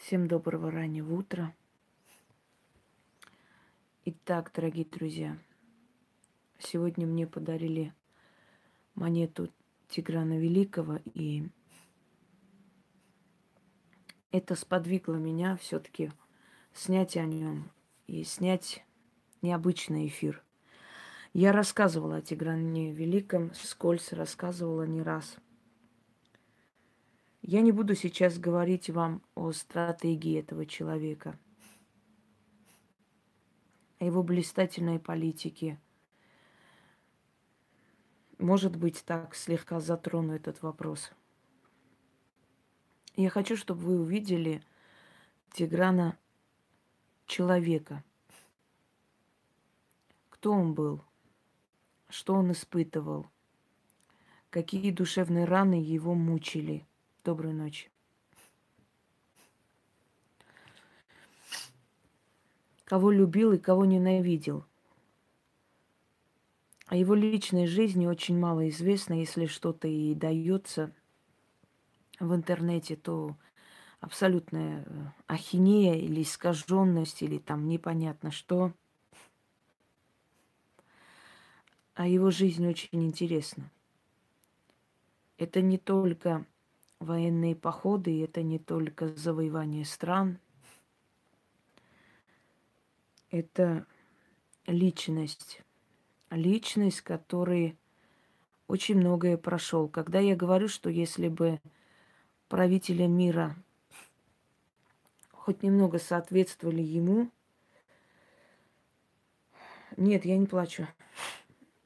Всем доброго раннего утра. Итак, дорогие друзья, сегодня мне подарили монету Тиграна Великого, и это сподвигло меня все-таки снять о нем и снять необычный эфир. Я рассказывала о Тигране Великом, скользь рассказывала не раз – я не буду сейчас говорить вам о стратегии этого человека, о его блистательной политике. Может быть, так слегка затрону этот вопрос. Я хочу, чтобы вы увидели Тиграна человека. Кто он был? Что он испытывал? Какие душевные раны его мучили – Доброй ночи. Кого любил и кого ненавидел. О его личной жизни очень мало известно. Если что-то и дается в интернете, то абсолютная э, ахинея или искаженность, или там непонятно что. А его жизнь очень интересна. Это не только военные походы это не только завоевание стран, это личность, личность, который очень многое прошел. Когда я говорю, что если бы правители мира хоть немного соответствовали ему, нет, я не плачу.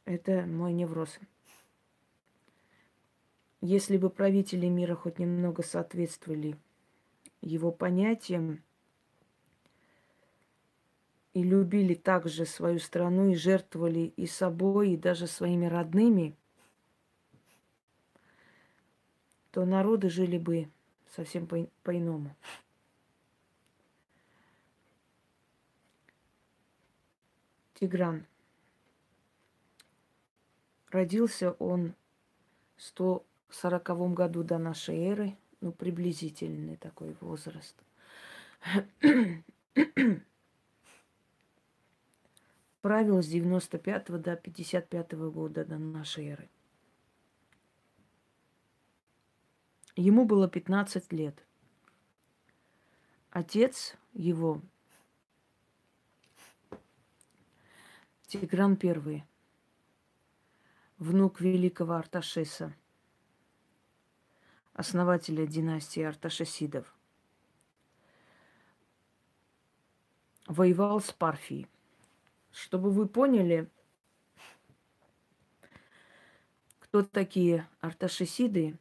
Это мой невроз. Если бы правители мира хоть немного соответствовали его понятиям и любили также свою страну и жертвовали и собой, и даже своими родными, то народы жили бы совсем по- по-иному. Тигран. Родился он 100 сороковом году до нашей эры, ну, приблизительный такой возраст. Правил с 95 до 55 года до нашей эры. Ему было 15 лет. Отец его, Тигран I, внук великого Арташеса – основателя династии Арташесидов. Воевал с Парфией. Чтобы вы поняли, кто такие Арташесиды,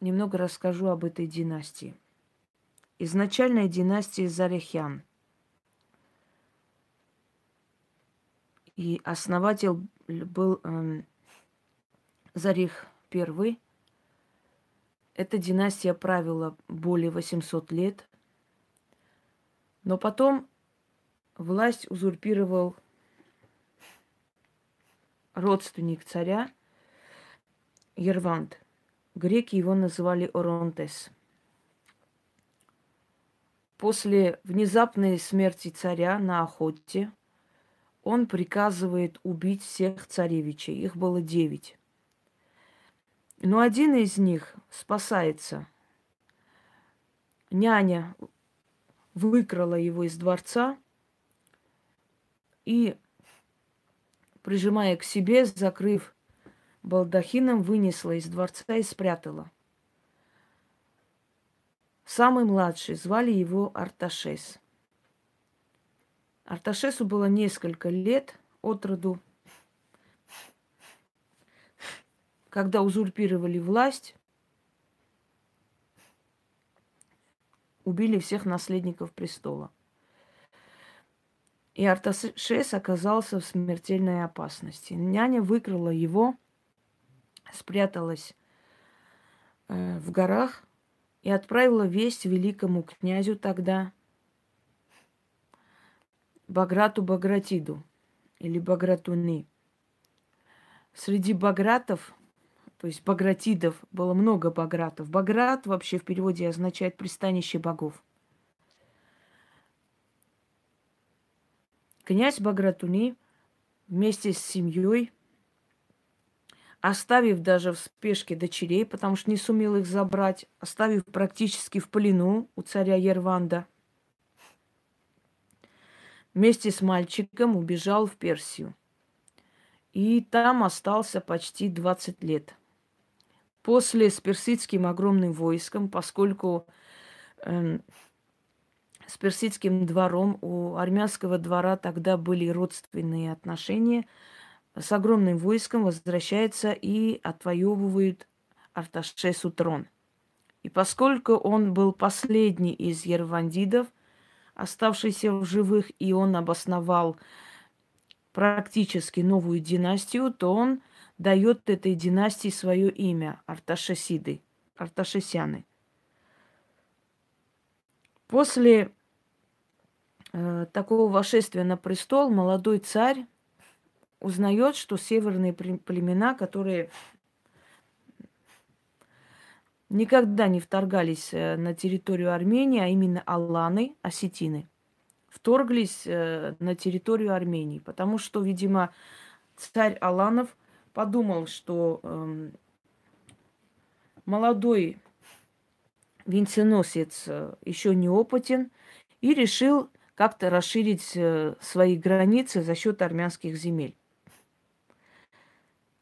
немного расскажу об этой династии. Изначальная династия Зарехян. И основатель был э, Зарих I, эта династия правила более 800 лет. Но потом власть узурпировал родственник царя Ервант. Греки его называли Оронтес. После внезапной смерти царя на охоте он приказывает убить всех царевичей. Их было девять. Но один из них спасается. Няня выкрала его из дворца и, прижимая к себе, закрыв балдахином, вынесла из дворца и спрятала. Самый младший звали его Арташес. Арташесу было несколько лет от роду. Когда узурпировали власть, убили всех наследников престола. И Арташес оказался в смертельной опасности. Няня выкрала его, спряталась э, в горах и отправила весть великому князю тогда Баграту Багратиду или Багратуни. Среди багратов То есть Багратидов, было много Багратов. Баграт вообще в переводе означает пристанище богов. Князь Багратуни вместе с семьей, оставив даже в спешке дочерей, потому что не сумел их забрать, оставив практически в плену у царя Ерванда, вместе с мальчиком убежал в Персию. И там остался почти 20 лет. После с персидским огромным войском, поскольку э, с персидским двором у армянского двора тогда были родственные отношения, с огромным войском возвращается и отвоевывает Арташесу трон. И поскольку он был последний из ервандидов, оставшийся в живых, и он обосновал практически новую династию, то он дает этой династии свое имя Арташесиды, Арташесяны. После э, такого вошествия на престол молодой царь узнает, что северные племена, которые никогда не вторгались э, на территорию Армении, а именно Алланы, осетины – вторглись э, на территорию Армении, потому что, видимо, царь Аланов подумал, что э, молодой венценосец э, еще не опытен и решил как-то расширить э, свои границы за счет армянских земель.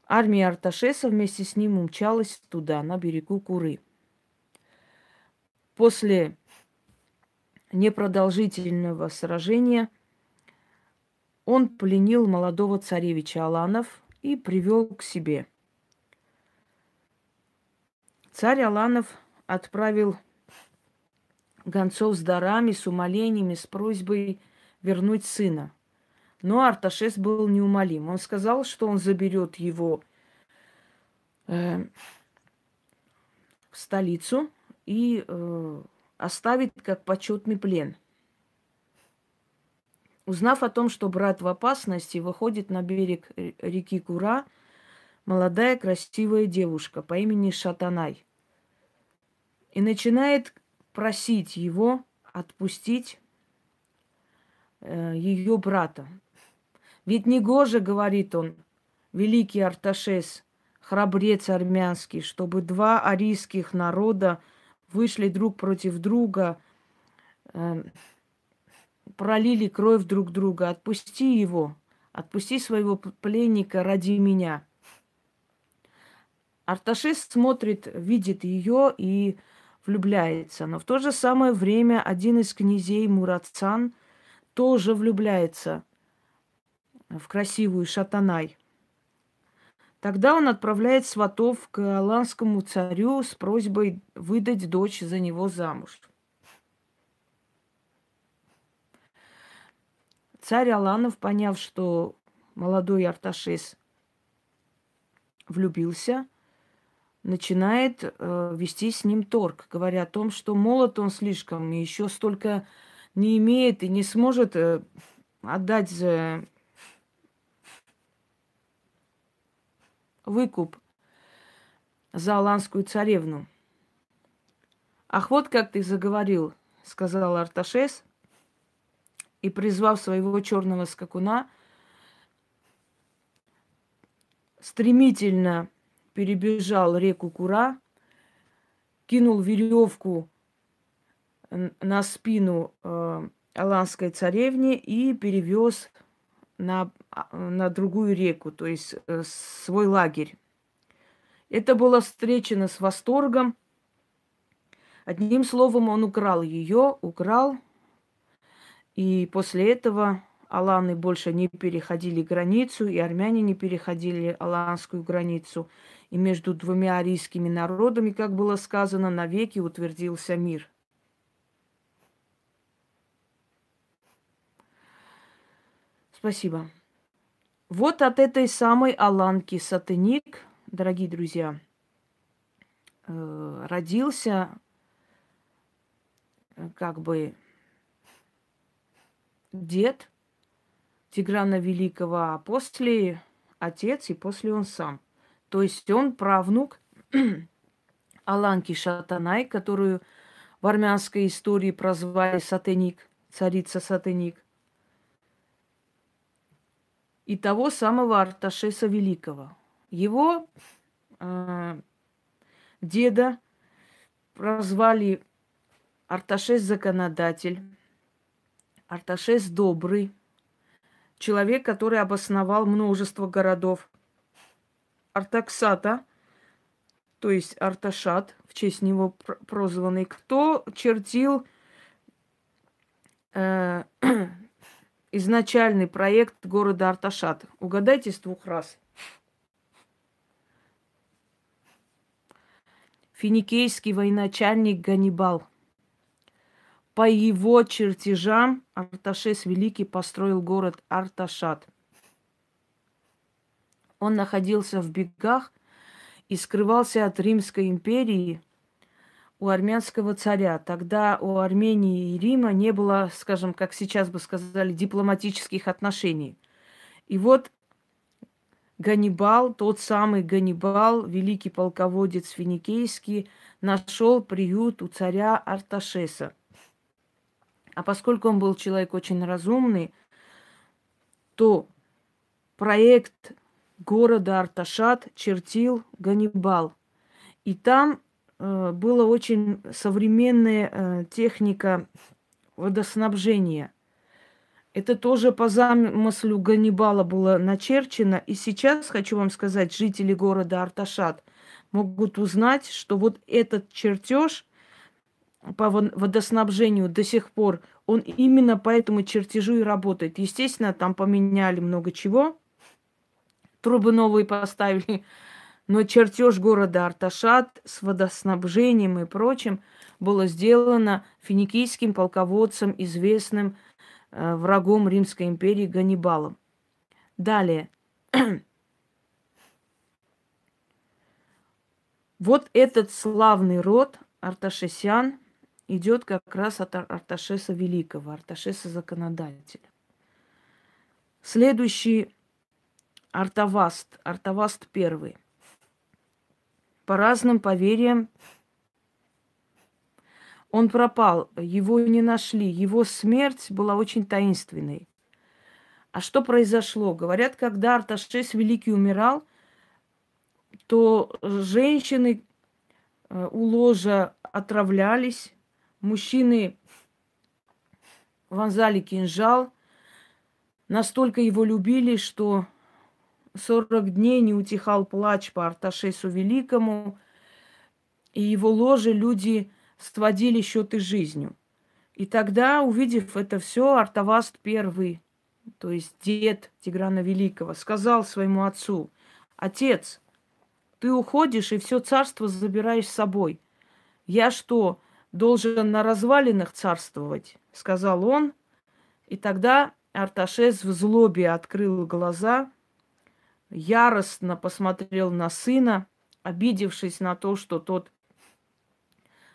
Армия Арташеса вместе с ним умчалась туда, на берегу Куры. После непродолжительного сражения он пленил молодого царевича Аланов и привел к себе. Царь Аланов отправил гонцов с дарами, с умолениями, с просьбой вернуть сына. Но Арташес был неумолим. Он сказал, что он заберет его э, в столицу и э, оставит как почетный плен. Узнав о том, что брат в опасности, выходит на берег реки Кура молодая красивая девушка по имени Шатанай и начинает просить его отпустить э, ее брата. Ведь не гоже, говорит он, великий Арташес, храбрец армянский, чтобы два арийских народа – вышли друг против друга, э, пролили кровь друг друга. Отпусти его, отпусти своего пленника ради меня. Арташес смотрит, видит ее и влюбляется. Но в то же самое время один из князей Муратцан тоже влюбляется в красивую Шатанай. Тогда он отправляет сватов к аланскому царю с просьбой выдать дочь за него замуж. Царь Аланов, поняв, что молодой Арташес влюбился, начинает э, вести с ним торг, говоря о том, что молод он слишком, и еще столько не имеет и не сможет э, отдать за выкуп за аланскую царевну. Ах, вот как ты заговорил, сказал Арташес, и, призвав своего черного скакуна, стремительно перебежал реку Кура, кинул веревку на спину э, аланской царевне и перевез на, а, на другую реку, то есть э, свой лагерь. Это было встречено с восторгом. Одним словом, он украл ее, украл. И после этого аланы больше не переходили границу, и армяне не переходили аланскую границу. И между двумя арийскими народами, как было сказано, навеки утвердился мир – Спасибо. Вот от этой самой Аланки Сатаник, дорогие друзья, э, родился э, как бы дед Тиграна Великого, а после отец и после он сам. То есть он правнук Аланки Шатанай, которую в армянской истории прозвали Сатеник, царица Сатеник. И того самого Арташеса Великого. Его э, деда прозвали Арташес Законодатель, Арташес Добрый, человек, который обосновал множество городов. Артаксата, то есть Арташат, в честь него прозванный, кто чертил э, изначальный проект города Арташат. Угадайте с двух раз. Финикийский военачальник Ганнибал – по его чертежам Арташес Великий построил город Арташат. Он находился в бегах и скрывался от Римской империи у армянского царя. Тогда у Армении и Рима не было, скажем, как сейчас бы сказали, дипломатических отношений. И вот Ганнибал, тот самый Ганнибал, великий полководец финикийский, нашел приют у царя Арташеса – а поскольку он был человек очень разумный, то проект города Арташат чертил Ганнибал. И там э, была очень современная э, техника водоснабжения. Это тоже по замыслу Ганнибала было начерчено. И сейчас, хочу вам сказать, жители города Арташат могут узнать, что вот этот чертеж по водоснабжению до сих пор, он именно по этому чертежу и работает. Естественно, там поменяли много чего. Трубы новые поставили. Но чертеж города Арташат с водоснабжением и прочим было сделано финикийским полководцем, известным э, врагом Римской империи Ганнибалом. Далее. вот этот славный род Арташесян – идет как раз от Арташеса Великого, Арташеса Законодателя. Следующий Артаваст, Артаваст первый. По разным поверьям он пропал, его не нашли, его смерть была очень таинственной. А что произошло? Говорят, когда Арташес Великий умирал, то женщины э, у ложа отравлялись, мужчины вонзали кинжал, настолько его любили, что 40 дней не утихал плач по Арташесу Великому, и его ложе люди сводили счеты жизнью. И тогда, увидев это все, Артаваст первый, то есть дед Тиграна Великого, сказал своему отцу, «Отец, ты уходишь и все царство забираешь с собой. Я что, должен на развалинах царствовать, сказал он. И тогда Арташес в злобе открыл глаза, яростно посмотрел на сына, обидевшись на то, что тот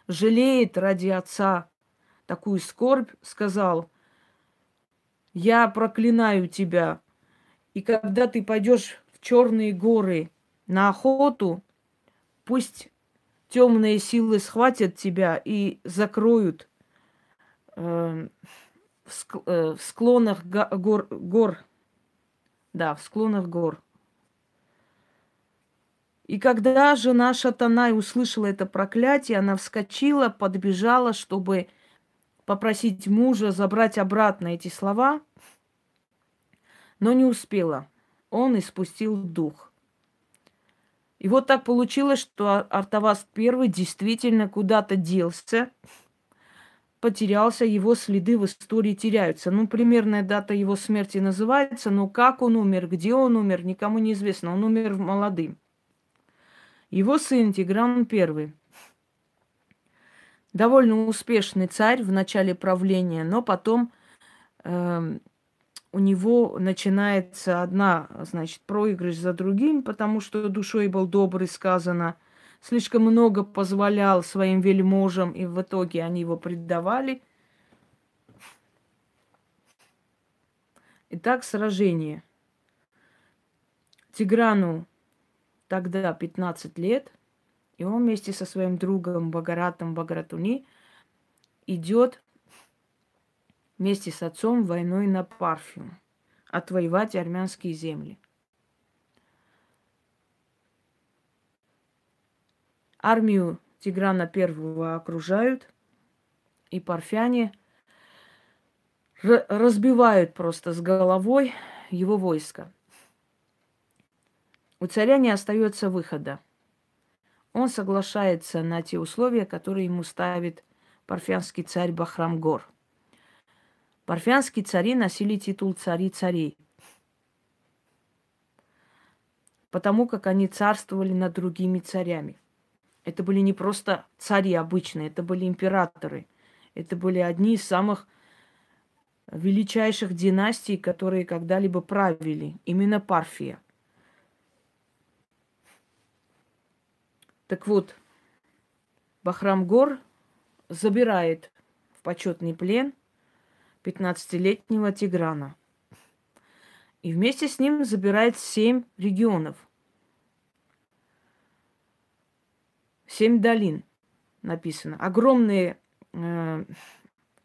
жалеет ради отца такую скорбь, сказал, я проклинаю тебя, и когда ты пойдешь в черные горы на охоту, пусть темные силы схватят тебя и закроют э, в, ск, э, в склонах гор, гор. Да, в склонах гор. И когда жена Шатанай услышала это проклятие, она вскочила, подбежала, чтобы попросить мужа забрать обратно эти слова, но не успела. Он испустил дух. И вот так получилось, что Артаваст I действительно куда-то делся, потерялся, его следы в истории теряются. Ну, примерная дата его смерти называется, но как он умер, где он умер, никому не известно. Он умер молодым. Его сын Тигран I. Довольно успешный царь в начале правления, но потом э, у него начинается одна, значит, проигрыш за другим, потому что душой был добрый, сказано, слишком много позволял своим вельможам, и в итоге они его предавали. Итак, сражение. Тиграну тогда 15 лет, и он вместе со своим другом Багаратом Багратуни идет вместе с отцом войной на Парфию, отвоевать армянские земли. Армию Тиграна Первого окружают, и парфяне разбивают просто с головой его войско. У царя не остается выхода. Он соглашается на те условия, которые ему ставит парфянский царь Бахрамгор. Парфянские цари носили титул цари царей, потому как они царствовали над другими царями. Это были не просто цари обычные, это были императоры. Это были одни из самых величайших династий, которые когда-либо правили. Именно Парфия. Так вот, Бахрамгор забирает в почетный плен 15-летнего Тиграна. И вместе с ним забирает семь регионов – Семь долин написано. Огромные, э,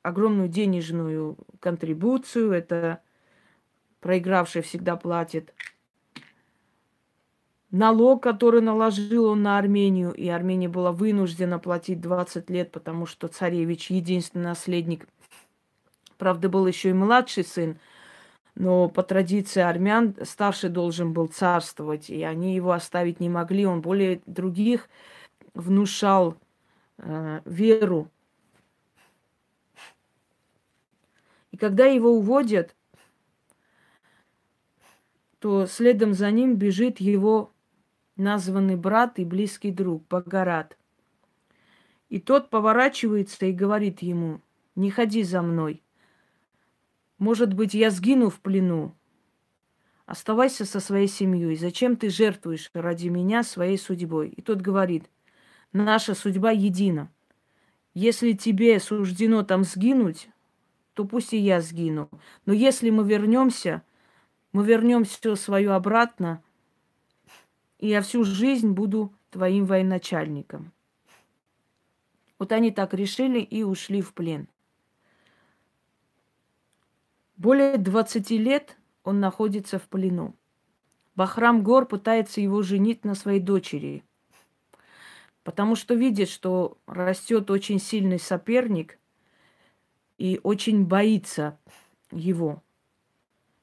огромную денежную контрибуцию. Это проигравший всегда платит. Налог, который наложил он на Армению, и Армения была вынуждена платить 20 лет, потому что царевич единственный наследник. Правда, был еще и младший сын, но по традиции армян старший должен был царствовать, и они его оставить не могли. Он более других внушал э, веру. И когда его уводят, то следом за ним бежит его названный брат и близкий друг Багарат. И тот поворачивается и говорит ему, не ходи за мной. Может быть, я сгину в плену. Оставайся со своей семьей. Зачем ты жертвуешь ради меня своей судьбой? И тот говорит, наша судьба едина. Если тебе суждено там сгинуть, то пусть и я сгину. Но если мы вернемся, мы вернем все свое обратно, и я всю жизнь буду твоим военачальником. Вот они так решили и ушли в плен. Более 20 лет он находится в плену. Бахрам Гор пытается его женить на своей дочери – Потому что видит, что растет очень сильный соперник и очень боится его.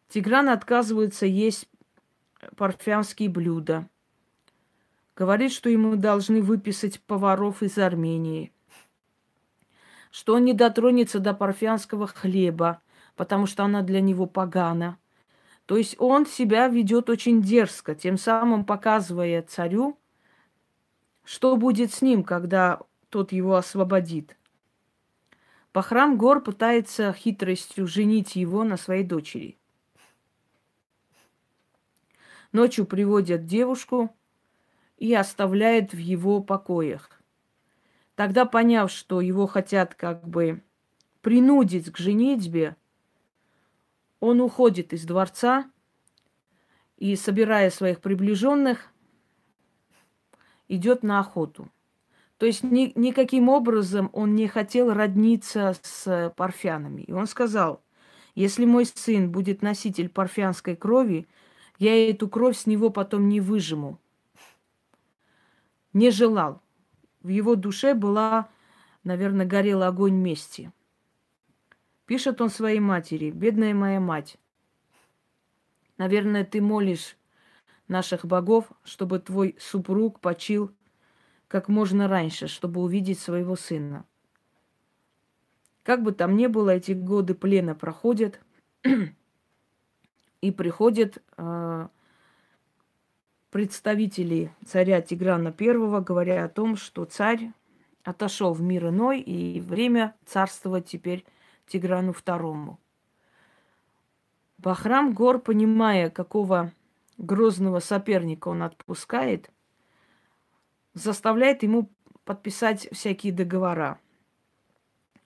Тигран отказывается есть парфянские блюда. Говорит, что ему должны выписать поваров из Армении. Что он не дотронется до парфянского хлеба, потому что она для него погана. То есть он себя ведет очень дерзко, тем самым показывая царю, что будет с ним, когда тот его освободит? Бахрам Гор пытается хитростью женить его на своей дочери. Ночью приводят девушку и оставляет в его покоях. Тогда, поняв, что его хотят как бы принудить к женитьбе, он уходит из дворца и, собирая своих приближенных, идет на охоту. То есть ни, никаким образом он не хотел родниться с парфянами. И он сказал, если мой сын будет носитель парфянской крови, я эту кровь с него потом не выжиму. Не желал. В его душе была, наверное, горел огонь мести. Пишет он своей матери, бедная моя мать, наверное, ты молишь наших богов, чтобы твой супруг почил как можно раньше, чтобы увидеть своего сына. Как бы там ни было, эти годы плена проходят, и приходят э, представители царя Тиграна Первого, говоря о том, что царь отошел в мир иной, и время царствовать теперь Тиграну Второму. Бахрам Гор, понимая, какого грозного соперника он отпускает, заставляет ему подписать всякие договора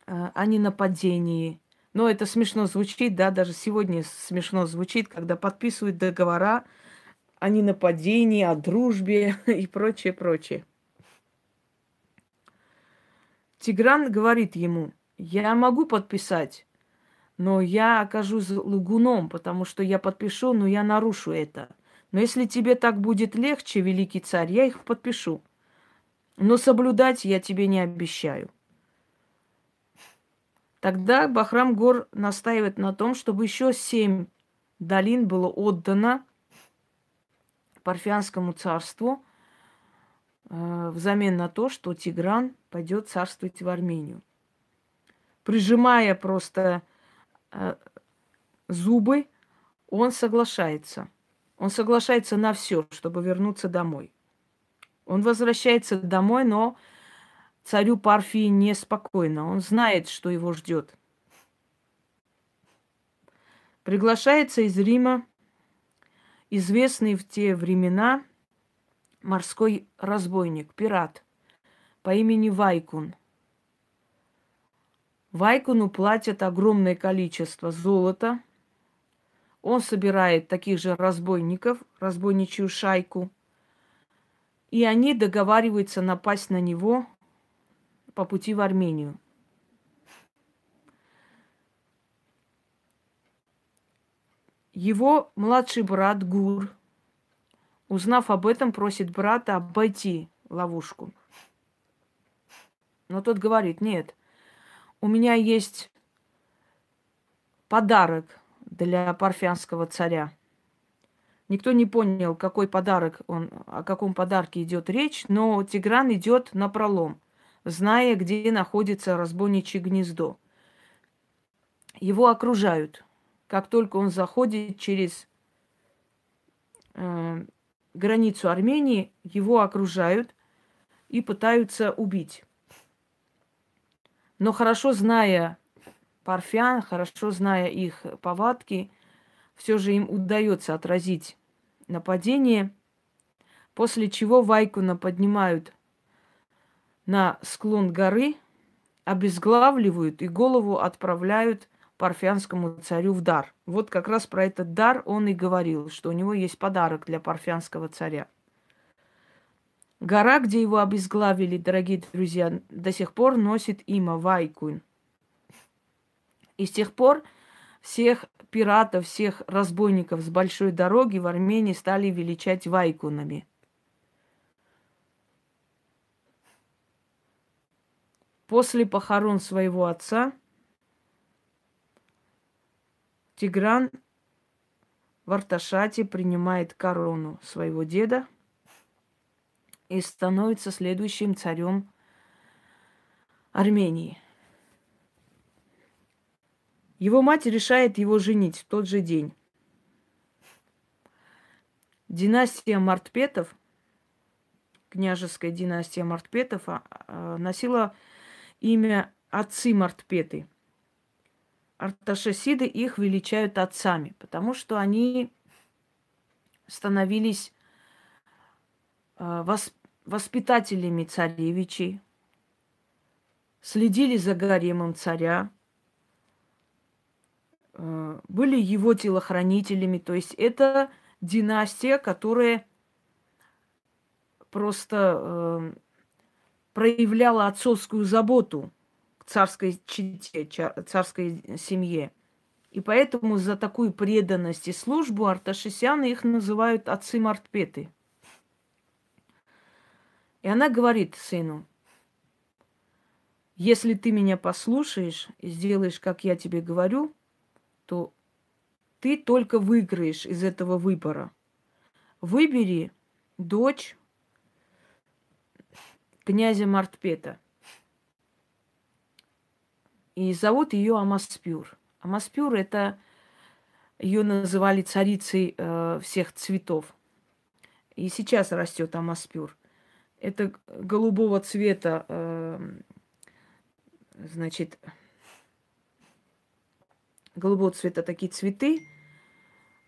э, о ненападении. Но это смешно звучит, да, даже сегодня смешно звучит, когда подписывают договора о ненападении, о дружбе и прочее, прочее. Тигран говорит ему, я могу подписать, но я окажусь лгуном, потому что я подпишу, но я нарушу это. Но если тебе так будет легче, великий царь, я их подпишу. Но соблюдать я тебе не обещаю. Тогда Бахрам Гор настаивает на том, чтобы еще семь долин было отдано Парфянскому царству э, взамен на то, что Тигран пойдет царствовать в Армению. Прижимая просто э, зубы, он соглашается. Он соглашается на все, чтобы вернуться домой. Он возвращается домой, но царю Парфии неспокойно. Он знает, что его ждет. Приглашается из Рима известный в те времена морской разбойник, пират по имени Вайкун. Вайкуну платят огромное количество золота. Он собирает таких же разбойников, разбойничью шайку. И они договариваются напасть на него по пути в Армению. Его младший брат Гур, узнав об этом, просит брата обойти ловушку. Но тот говорит, нет, у меня есть подарок для парфянского царя. Никто не понял, какой подарок он, о каком подарке идет речь, но Тигран идет на пролом, зная, где находится разбойничье гнездо. Его окружают как только он заходит через э, границу Армении, его окружают и пытаются убить. Но хорошо зная парфян, хорошо зная их повадки, все же им удается отразить нападение, после чего Вайкуна поднимают на склон горы, обезглавливают и голову отправляют парфянскому царю в дар. Вот как раз про этот дар он и говорил, что у него есть подарок для парфянского царя. Гора, где его обезглавили, дорогие друзья, до сих пор носит имя Вайкун. И с тех пор всех пиратов, всех разбойников с большой дороги в Армении стали величать Вайкунами. После похорон своего отца – Тигран в Арташате принимает корону своего деда и становится следующим царем Армении. Его мать решает его женить в тот же день. Династия Мартпетов, княжеская династия Мартпетов, а, а, носила имя отцы Мартпеты – арташесиды их величают отцами, потому что они становились э, воспитателями царевичей, следили за гаремом царя, э, были его телохранителями. То есть это династия, которая просто э, проявляла отцовскую заботу царской чите, царской семье. И поэтому за такую преданность и службу арташисяны их называют отцы Мартпеты. И она говорит сыну, если ты меня послушаешь и сделаешь, как я тебе говорю, то ты только выиграешь из этого выбора. Выбери дочь князя Мартпета – и зовут ее Амаспюр. Амаспюр это ее называли царицей э, всех цветов. И сейчас растет Амаспюр. Это голубого цвета, э, значит, голубого цвета такие цветы,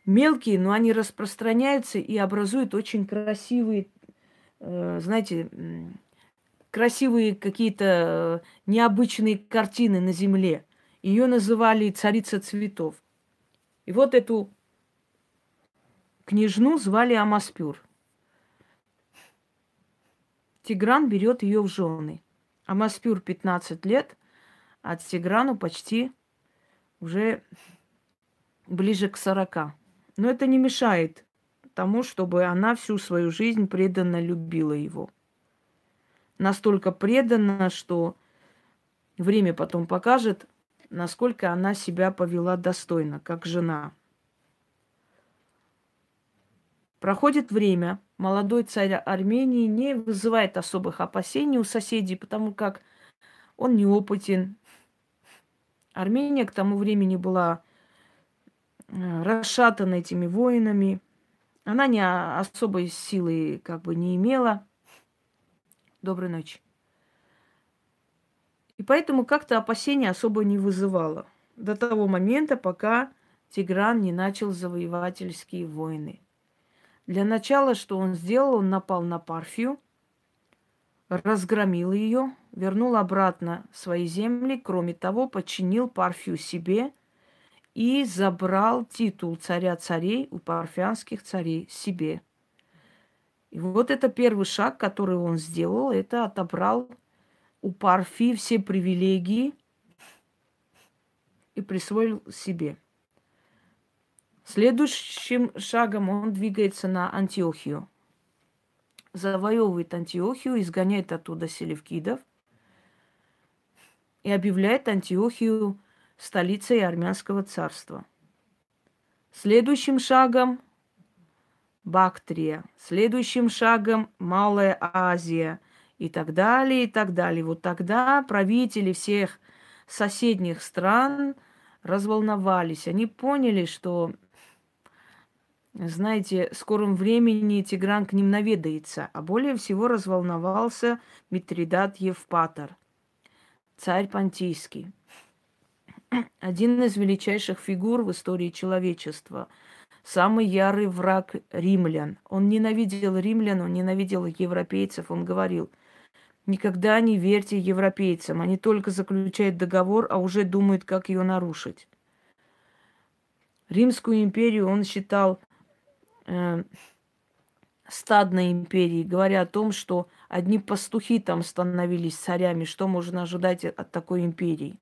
мелкие, но они распространяются и образуют очень красивые, э, знаете, красивые какие-то э, необычные картины на земле. Ее называли царица цветов. И вот эту княжну звали Амаспюр. Тигран берет ее в жены. Амаспюр 15 лет, а Тиграну почти уже ближе к 40. Но это не мешает тому, чтобы она всю свою жизнь преданно любила его. Настолько преданно, что время потом покажет, насколько она себя повела достойно, как жена. Проходит время, молодой царь Армении не вызывает особых опасений у соседей, потому как он неопытен. Армения к тому времени была э, расшатана этими воинами. Она не особой силы как бы не имела. Доброй ночи. И поэтому как-то опасения особо не вызывало. До того момента, пока Тигран не начал завоевательские войны. Для начала, что он сделал, он напал на Парфию, разгромил ее, вернул обратно свои земли, кроме того, подчинил Парфию себе и забрал титул царя царей у парфянских царей себе. И вот это первый шаг, который он сделал, это отобрал у Парфи все привилегии и присвоил себе. Следующим шагом он двигается на Антиохию. Завоевывает Антиохию, изгоняет оттуда селевкидов и объявляет Антиохию столицей армянского царства. Следующим шагом Бактрия, следующим шагом Малая Азия – и так далее, и так далее. Вот тогда правители всех соседних стран разволновались. Они поняли, что, знаете, в скором времени Тигран к ним наведается. А более всего разволновался Митридат Евпатор, царь Понтийский. Один из величайших фигур в истории человечества – самый ярый враг римлян. Он ненавидел римлян, он ненавидел европейцев. Он говорил, Никогда не верьте европейцам. Они только заключают договор, а уже думают, как ее нарушить. Римскую империю он считал э, стадной империей, говоря о том, что одни пастухи там становились царями. Что можно ожидать от такой империи?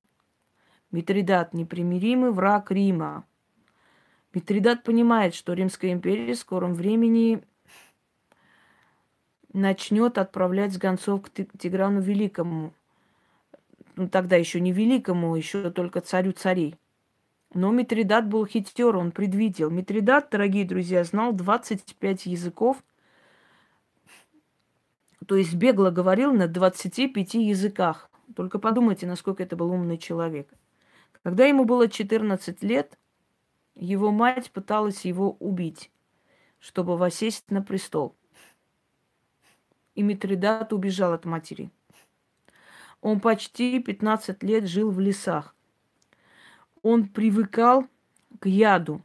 Митридат – непримиримый враг Рима. Митридат понимает, что Римская империя в скором времени начнет отправлять гонцов к Тиграну Великому. Ну, тогда еще не Великому, еще только царю царей. Но Митридат был хитер, он предвидел. Митридат, дорогие друзья, знал 25 языков, то есть бегло говорил на 25 языках. Только подумайте, насколько это был умный человек. Когда ему было 14 лет, его мать пыталась его убить, чтобы восесть на престол и Митридат убежал от матери. Он почти 15 лет жил в лесах. Он привыкал к яду,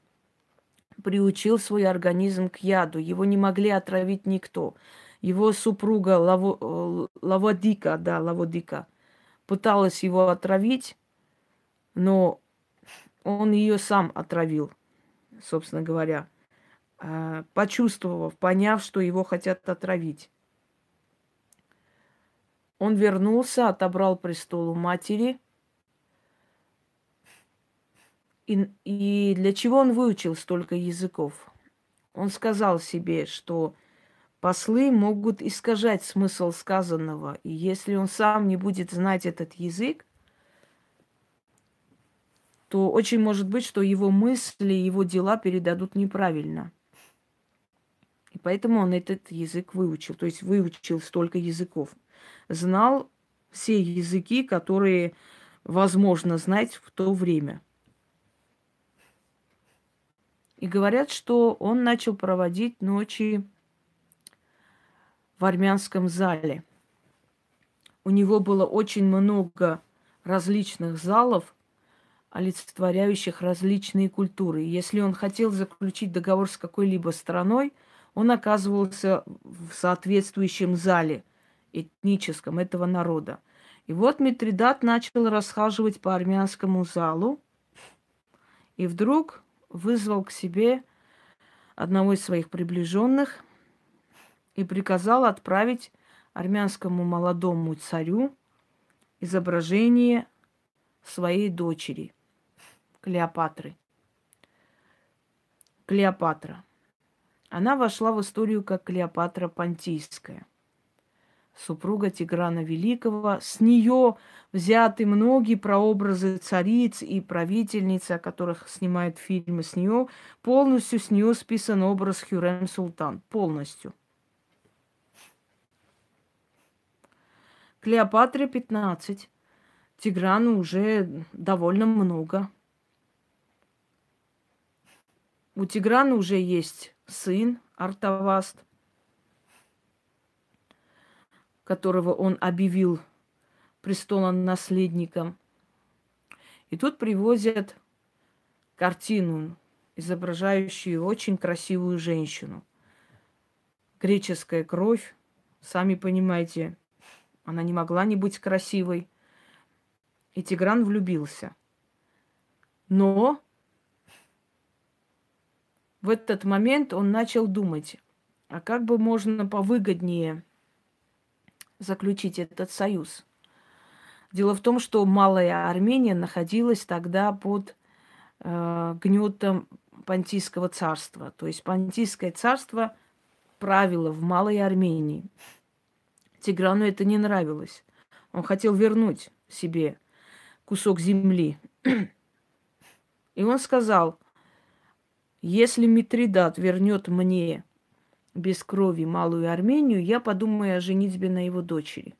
приучил свой организм к яду. Его не могли отравить никто. Его супруга Лаво, э, Лаводика, да, Лаводика, пыталась его отравить, но он ее сам отравил, собственно говоря, э, почувствовав, поняв, что его хотят отравить. Он вернулся, отобрал престол у матери. И, и для чего он выучил столько языков? Он сказал себе, что послы могут искажать смысл сказанного. И если он сам не будет знать этот язык, то очень может быть, что его мысли, его дела передадут неправильно. И поэтому он этот язык выучил. То есть выучил столько языков знал все языки, которые возможно знать в то время. И говорят, что он начал проводить ночи в армянском зале. У него было очень много различных залов, олицетворяющих различные культуры. Если он хотел заключить договор с какой-либо страной, он оказывался в соответствующем зале – этническом этого народа. И вот Митридат начал расхаживать по армянскому залу и вдруг вызвал к себе одного из своих приближенных и приказал отправить армянскому молодому царю изображение своей дочери Клеопатры. Клеопатра. Она вошла в историю как Клеопатра Понтийская супруга Тиграна Великого. С нее взяты многие прообразы цариц и правительниц, о которых снимают фильмы. С нее полностью с нее списан образ Хюрем Султан. Полностью. Клеопатре 15. Тиграну уже довольно много. У Тиграна уже есть сын Артаваст – которого он объявил престолом наследником. И тут привозят картину, изображающую очень красивую женщину. Греческая кровь, сами понимаете, она не могла не быть красивой. И Тигран влюбился. Но в этот момент он начал думать, а как бы можно повыгоднее заключить этот союз. Дело в том, что Малая Армения находилась тогда под э, гнетом Понтийского царства. То есть Понтийское царство правило в Малой Армении. Тиграну это не нравилось. Он хотел вернуть себе кусок земли. И он сказал, если Митридат вернет мне без крови Малую Армению, я подумаю о женитьбе на его дочери.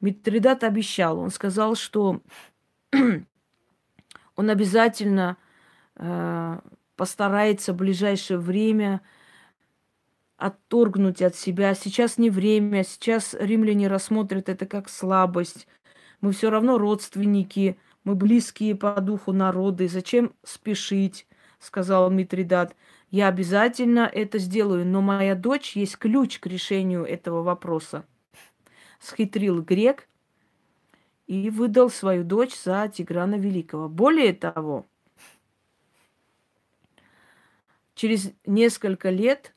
Митридат обещал, он сказал, что он обязательно э, постарается в ближайшее время отторгнуть от себя. Сейчас не время, сейчас римляне рассмотрят это как слабость. Мы все равно родственники, мы близкие по духу народы. Зачем спешить, сказал Митридат. Я обязательно это сделаю, но моя дочь есть ключ к решению этого вопроса. Схитрил грек и выдал свою дочь за Тиграна Великого. Более того, через несколько лет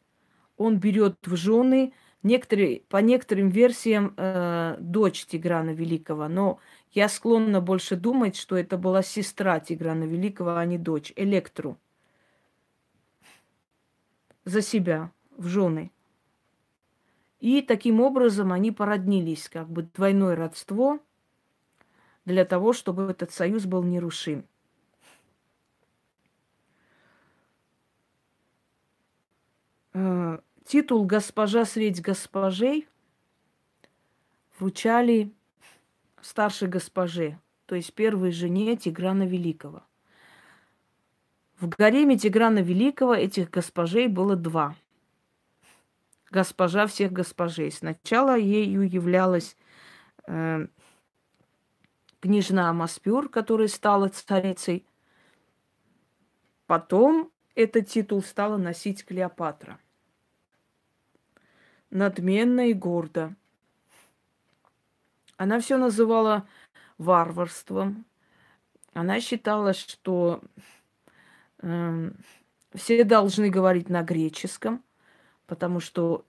он берет в жены некоторые, по некоторым версиям э, дочь Тиграна Великого, но я склонна больше думать, что это была сестра Тиграна Великого, а не дочь, Электру за себя в жены. И таким образом они породнились, как бы двойное родство, для того, чтобы этот союз был нерушим. Э, титул «Госпожа средь госпожей» вручали старшей госпоже, то есть первой жене Тиграна Великого. В гареме Тиграна Великого этих госпожей было два. Госпожа всех госпожей. Сначала ею являлась э, княжна Маспюр, которая стала царицей. Потом этот титул стала носить Клеопатра. Надменно и гордо. Она все называла варварством. Она считала, что все должны говорить на греческом, потому что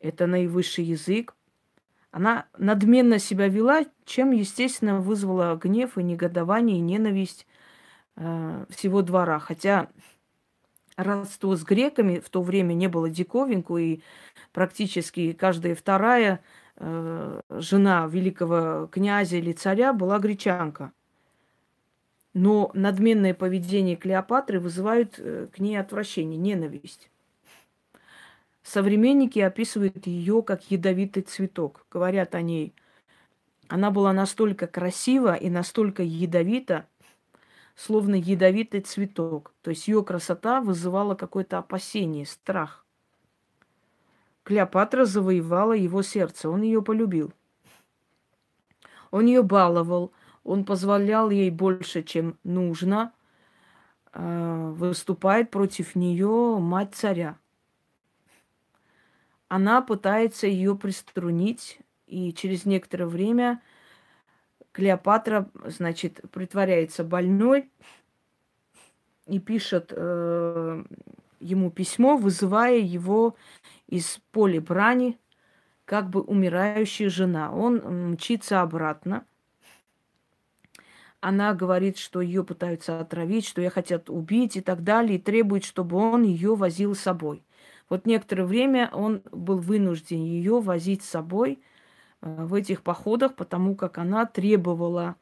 это наивысший язык. Она надменно себя вела, чем, естественно, вызвала гнев и негодование, и ненависть э, всего двора. Хотя родство с греками в то время не было диковинку, и практически каждая вторая э, жена великого князя или царя была гречанка – но надменное поведение Клеопатры вызывает э, к ней отвращение, ненависть. Современники описывают ее как ядовитый цветок. Говорят о ней. Она была настолько красива и настолько ядовита, словно ядовитый цветок. То есть ее красота вызывала какое-то опасение, страх. Клеопатра завоевала его сердце, он ее полюбил. Он ее баловал, он позволял ей больше, чем нужно, э, выступает против нее мать царя. Она пытается ее приструнить, и через некоторое время Клеопатра, значит, притворяется больной и пишет э, ему письмо, вызывая его из поля брани, как бы умирающая жена. Он мчится обратно. Она говорит, что ее пытаются отравить, что ее хотят убить и так далее, и требует, чтобы он ее возил с собой. Вот некоторое время он был вынужден ее возить с собой э, в этих походах, потому как она требовала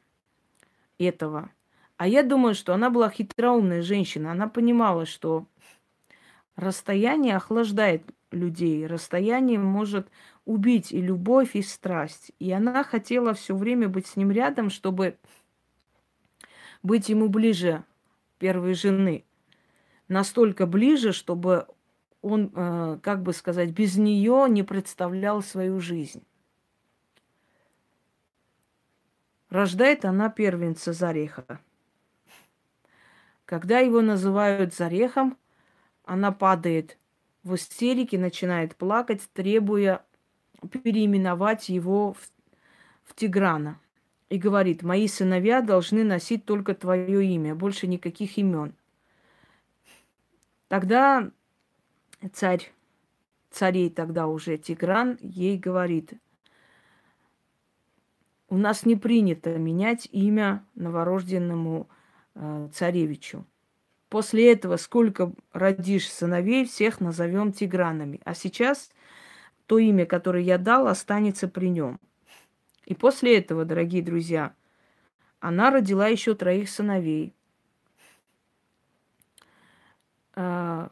этого. А я думаю, что она была хитроумная женщина. Она понимала, что расстояние охлаждает людей, расстояние может убить и любовь, и страсть. И она хотела все время быть с ним рядом, чтобы быть ему ближе первой жены. Настолько ближе, чтобы он, э, как бы сказать, без нее не представлял свою жизнь. Рождает она первенца Зареха. Когда его называют Зарехом, она падает в истерике, начинает плакать, требуя переименовать его в, в Тиграна. И говорит, мои сыновья должны носить только твое имя, больше никаких имен. Тогда царь, царей тогда уже Тигран, ей говорит, у нас не принято менять имя новорожденному э, царевичу. После этого сколько родишь сыновей, всех назовем Тигранами. А сейчас то имя, которое я дал, останется при нем. И после этого, дорогие друзья, она родила еще троих сыновей. А,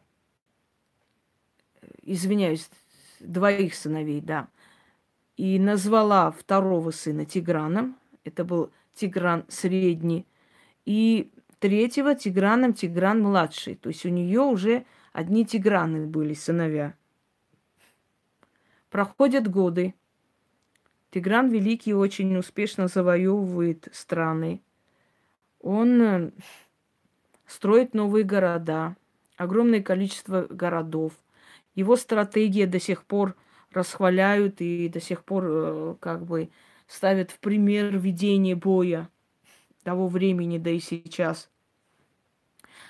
извиняюсь, двоих сыновей, да. И назвала второго сына Тиграном. Это был Тигран средний. И третьего Тиграном Тигран младший. То есть у нее уже одни Тиграны были сыновья. Проходят годы. Тигран Великий очень успешно завоевывает страны. Он э, строит новые города, огромное количество городов. Его стратегия до сих пор расхваляют и до сих пор э, как бы ставят в пример ведения боя того времени, да и сейчас.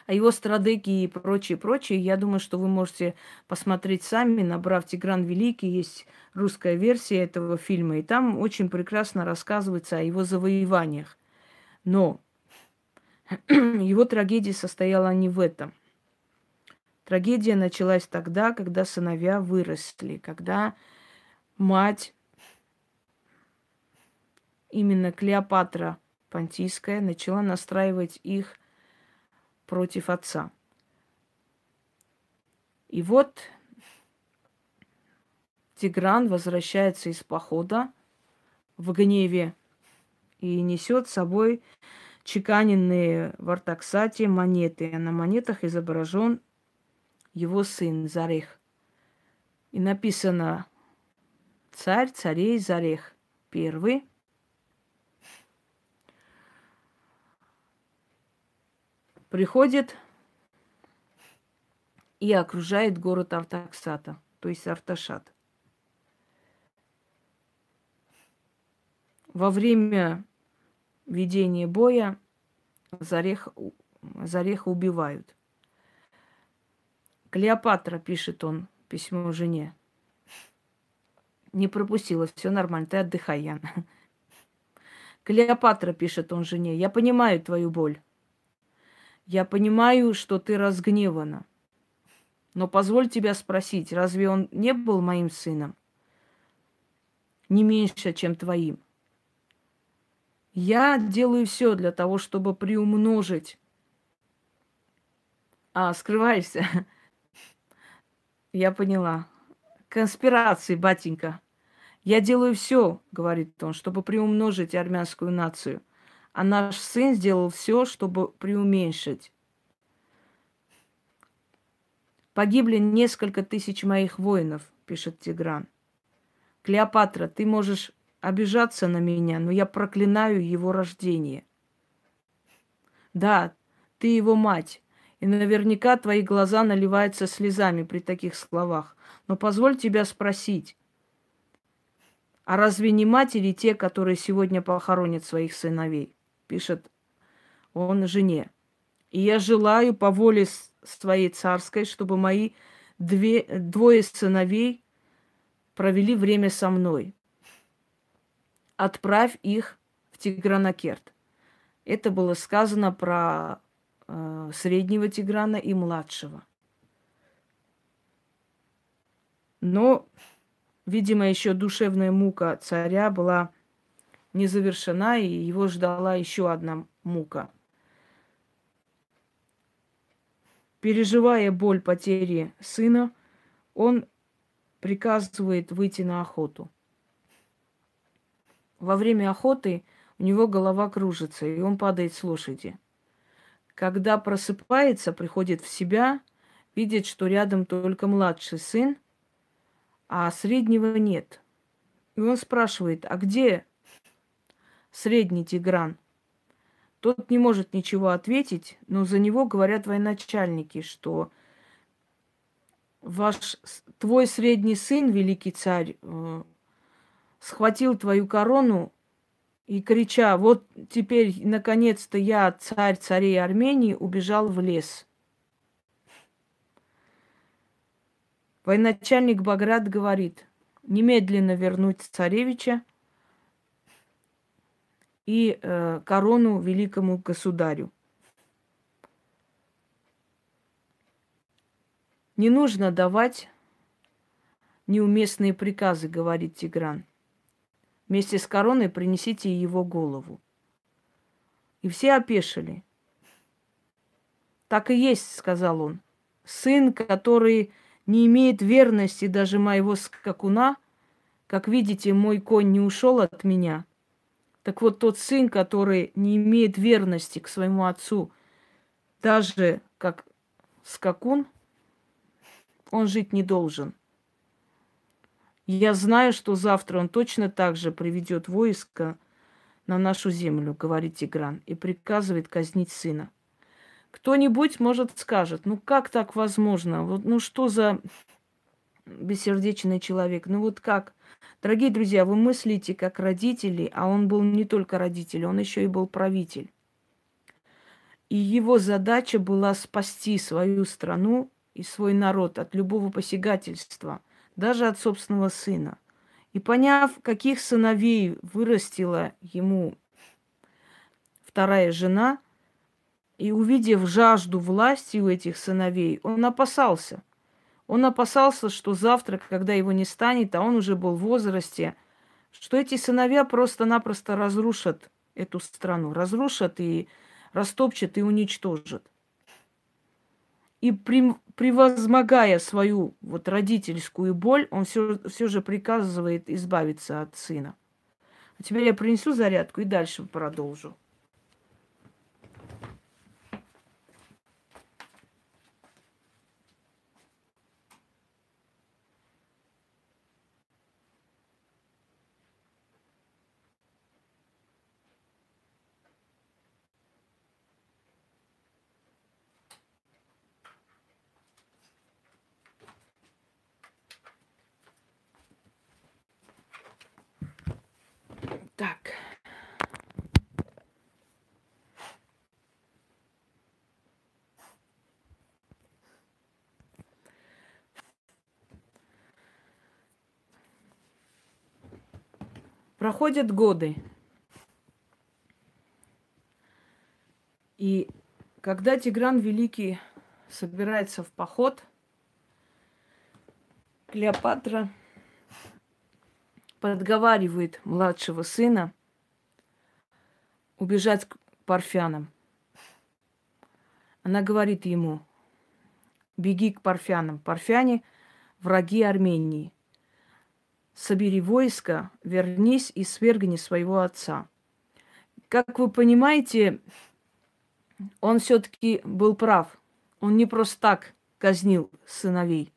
А его стратегии и прочее, прочее, я думаю, что вы можете посмотреть сами, набрав «Тигран Великий», есть русская версия этого фильма, и там очень прекрасно рассказывается о его завоеваниях. Но его трагедия состояла не в этом. Трагедия началась тогда, когда сыновья выросли, когда мать, именно Клеопатра Понтийская, начала настраивать их против отца. И вот Тигран возвращается из похода в гневе и несет с собой чеканенные в Артаксате монеты. А на монетах изображен его сын Зарех. И написано «Царь царей Зарех первый». Приходит и окружает город Артаксата, то есть Арташат. Во время ведения боя Зарех, Зареха убивают. Клеопатра, пишет он письмо жене. Не пропустила, все нормально, ты отдыхай, Ян. Клеопатра, пишет он жене, я понимаю твою боль. Я понимаю, что ты разгневана. Но позволь тебя спросить, разве он не был моим сыном? Не меньше, чем твоим. Я делаю все для того, чтобы приумножить. А, скрываешься? Я поняла. Конспирации, батенька. Я делаю все, говорит он, чтобы приумножить армянскую нацию. А наш сын сделал все, чтобы приуменьшить. Погибли несколько тысяч моих воинов, пишет Тигран. Клеопатра, ты можешь обижаться на меня, но я проклинаю его рождение. Да, ты его мать, и наверняка твои глаза наливаются слезами при таких словах. Но позволь тебя спросить, а разве не матери те, которые сегодня похоронят своих сыновей? Пишет он жене. И я желаю по воле своей царской, чтобы мои две, двое сыновей провели время со мной. Отправь их в Тигранакерт. Это было сказано про э, среднего Тиграна и младшего. Но, видимо, еще душевная мука царя была не завершена, и его ждала еще одна мука. Переживая боль потери сына, он приказывает выйти на охоту. Во время охоты у него голова кружится, и он падает с лошади. Когда просыпается, приходит в себя, видит, что рядом только младший сын, а среднего нет. И он спрашивает, а где средний Тигран? Тот не может ничего ответить, но за него говорят военачальники, что ваш, твой средний сын, великий царь, э, схватил твою корону и, крича, вот теперь, наконец-то я, царь царей Армении, убежал в лес. Военачальник Баграт говорит, немедленно вернуть царевича и э, корону великому государю. Не нужно давать неуместные приказы, говорит Тигран. Вместе с короной принесите его голову. И все опешили. Так и есть, сказал он. Сын, который не имеет верности даже моего скакуна, как видите, мой конь не ушел от меня. Так вот, тот сын, который не имеет верности к своему отцу, даже как скакун – он жить не должен. Я знаю, что завтра он точно так же приведет войско на нашу землю, говорит Тигран, и приказывает казнить сына. Кто-нибудь, может, скажет, ну как так возможно? Вот, ну что за бессердечный человек? Ну вот как? Дорогие друзья, вы мыслите как родители, а он был не только родитель, он еще и был правитель. И его задача была спасти свою страну и свой народ от любого посягательства, даже от собственного сына. И поняв, каких сыновей вырастила ему вторая жена, и увидев жажду власти у этих сыновей, он опасался. Он опасался, что завтра, когда его не станет, а он уже был в возрасте, что эти сыновья просто-напросто разрушат эту страну, разрушат и растопчат и уничтожат. И превозмогая свою вот родительскую боль, он все, все же приказывает избавиться от сына. А теперь я принесу зарядку и дальше продолжу. Так. Проходят годы. И когда Тигран Великий собирается в поход, Клеопатра подговаривает младшего сына убежать к парфянам. Она говорит ему, беги к парфянам. Парфяне – враги Армении. Собери войско, вернись и свергни своего отца. Как вы понимаете, он все-таки был прав. Он не просто так казнил сыновей.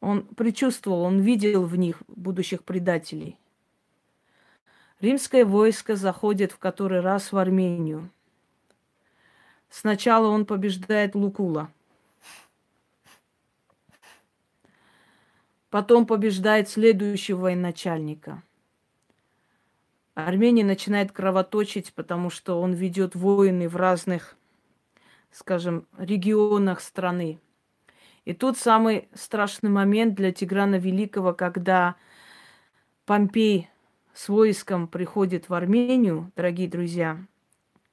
Он предчувствовал, он видел в них будущих предателей. Римское войско заходит в который раз в Армению. Сначала он побеждает Лукула. Потом побеждает следующего военачальника. Армения начинает кровоточить, потому что он ведет войны в разных скажем, регионах страны. И тут самый страшный момент для Тиграна Великого, когда Помпей с войском приходит в Армению, дорогие друзья,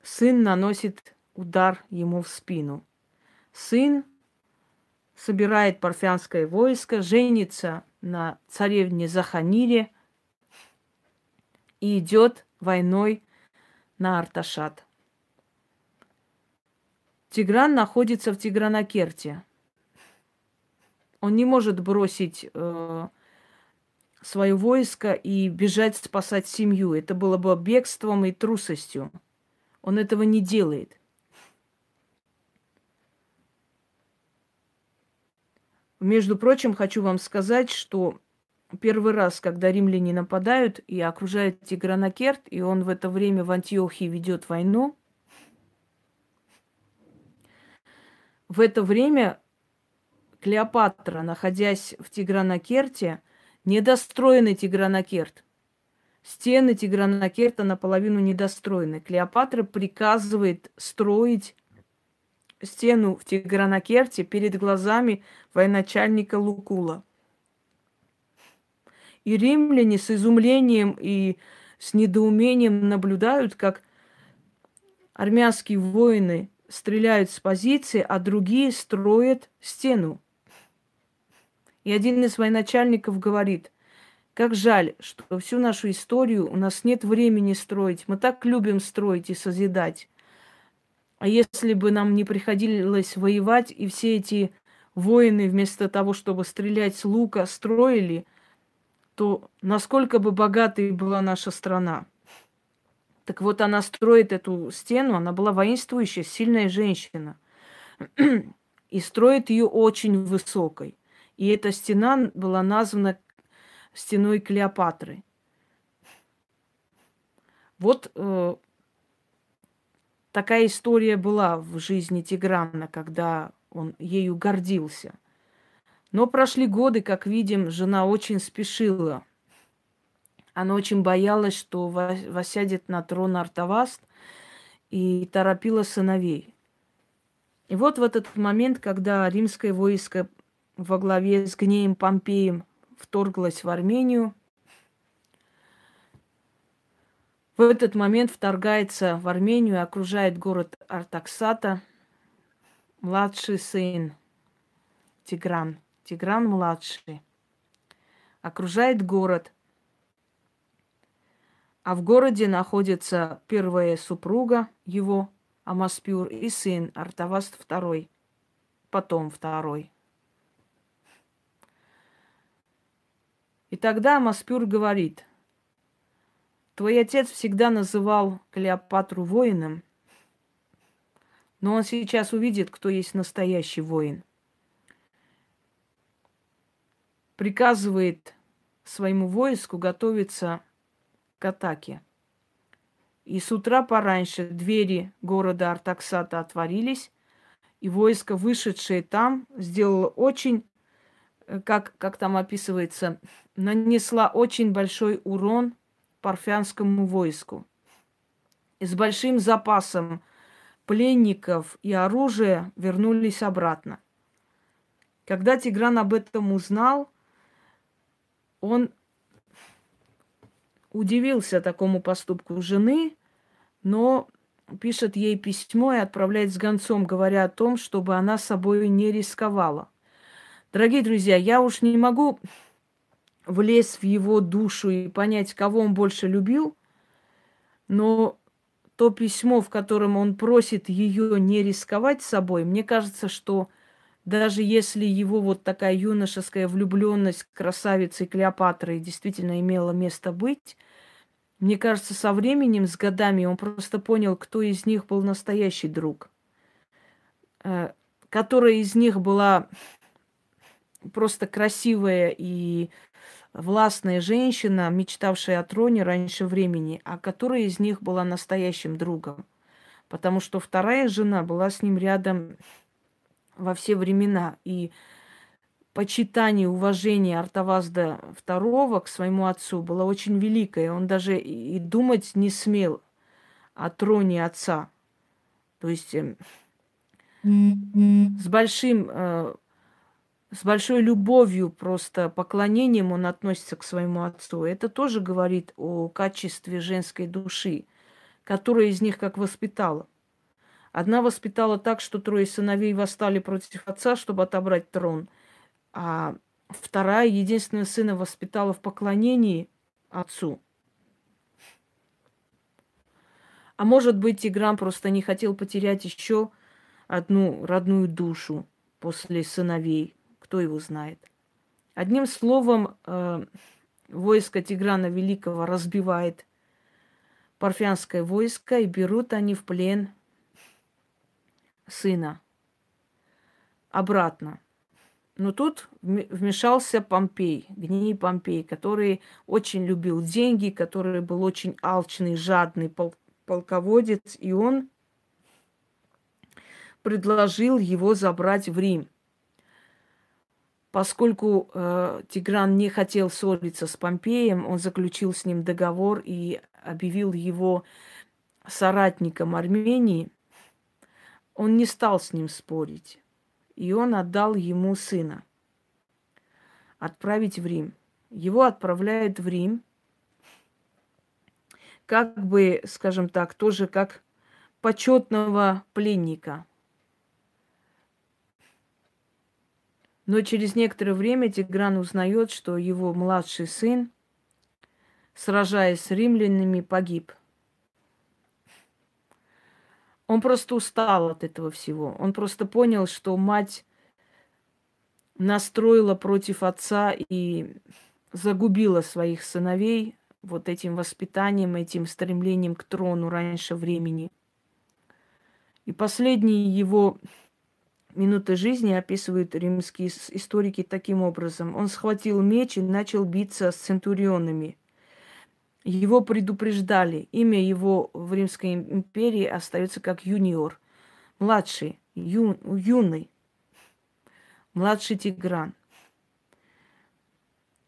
сын наносит удар ему в спину. Сын собирает парфянское войско, женится на царевне Заханире и идет войной на Арташат. Тигран находится в Тигранакерте. Он не может бросить э, свое войско и бежать спасать семью. Это было бы бегством и трусостью. Он этого не делает. Между прочим, хочу вам сказать, что первый раз, когда римляне нападают и окружают Тигранакерт, и он в это время в Антиохии ведет войну, в это время Клеопатра, находясь в Тигранакерте, недостроенный Тигранакерт. Стены Тигранакерта наполовину недостроены. Клеопатра приказывает строить стену в Тигранакерте перед глазами военачальника Лукула. И римляне с изумлением и с недоумением наблюдают, как армянские воины стреляют с позиции, а другие строят стену. И один из военачальников говорит, как жаль, что всю нашу историю у нас нет времени строить. Мы так любим строить и созидать. А если бы нам не приходилось воевать, и все эти воины вместо того, чтобы стрелять с лука, строили, то насколько бы богатой была наша страна. Так вот, она строит эту стену, она была воинствующая, сильная женщина. И строит ее очень высокой. И эта стена была названа стеной Клеопатры. Вот э, такая история была в жизни Тиграна, когда он ею гордился. Но прошли годы, как видим, жена очень спешила. Она очень боялась, что восядет на трон Артаваст и торопила сыновей. И вот в этот момент, когда римское войско во главе с Гнеем Помпеем вторглась в Армению. В этот момент вторгается в Армению окружает город Артаксата младший сын Тигран. Тигран младший. Окружает город. А в городе находится первая супруга его, Амаспюр, и сын Артаваст второй, потом второй. И тогда Маспюр говорит, твой отец всегда называл Клеопатру воином, но он сейчас увидит, кто есть настоящий воин. Приказывает своему войску готовиться к атаке. И с утра пораньше двери города Артаксата отворились, и войско, вышедшее там, сделало очень Э, как, как там описывается, нанесла очень большой урон парфянскому войску. И с большим запасом пленников и оружия вернулись обратно. Когда Тигран об этом узнал, он удивился такому поступку жены, но пишет ей письмо и отправляет с гонцом, говоря о том, чтобы она собой не рисковала. Дорогие друзья, я уж не могу влезть в его душу и понять, кого он больше любил, но то письмо, в котором он просит ее не рисковать собой, мне кажется, что даже если его вот такая юношеская влюбленность красавицы Клеопатры действительно имела место быть, мне кажется, со временем, с годами он просто понял, кто из них был настоящий друг. Э, которая из них была просто красивая и властная женщина, мечтавшая о троне раньше времени, а которая из них была настоящим другом. Потому что вторая жена была с ним рядом во все времена. И почитание, уважение Артавазда II к своему отцу было очень великое. Он даже и думать не смел о троне отца. То есть эм, с большим, э, с большой любовью, просто поклонением он относится к своему отцу. Это тоже говорит о качестве женской души, которая из них как воспитала. Одна воспитала так, что трое сыновей восстали против отца, чтобы отобрать трон, а вторая, единственного сына, воспитала в поклонении отцу. А может быть, Тигран просто не хотел потерять еще одну родную душу после сыновей. Кто его знает. Одним словом, э, войско Тиграна Великого разбивает парфянское войско, и берут они в плен сына обратно. Но тут вмешался Помпей, гний Помпей, который очень любил деньги, который был очень алчный, жадный пол полководец, и он предложил его забрать в Рим. Поскольку э, Тигран не хотел ссориться с Помпеем, он заключил с ним договор и объявил его соратником Армении. Он не стал с ним спорить, и он отдал ему сына отправить в Рим. Его отправляют в Рим, как бы, скажем так, тоже как почетного пленника – Но через некоторое время Тигран узнает, что его младший сын, сражаясь с римлянами, погиб. Он просто устал от этого всего. Он просто понял, что мать настроила против отца и загубила своих сыновей вот этим воспитанием, этим стремлением к трону раньше времени. И последний его минуты жизни описывают римские историки таким образом. Он схватил меч и начал биться с центурионами. Его предупреждали. Имя его в Римской империи остается как юниор. Младший, ю, юный. Младший Тигран.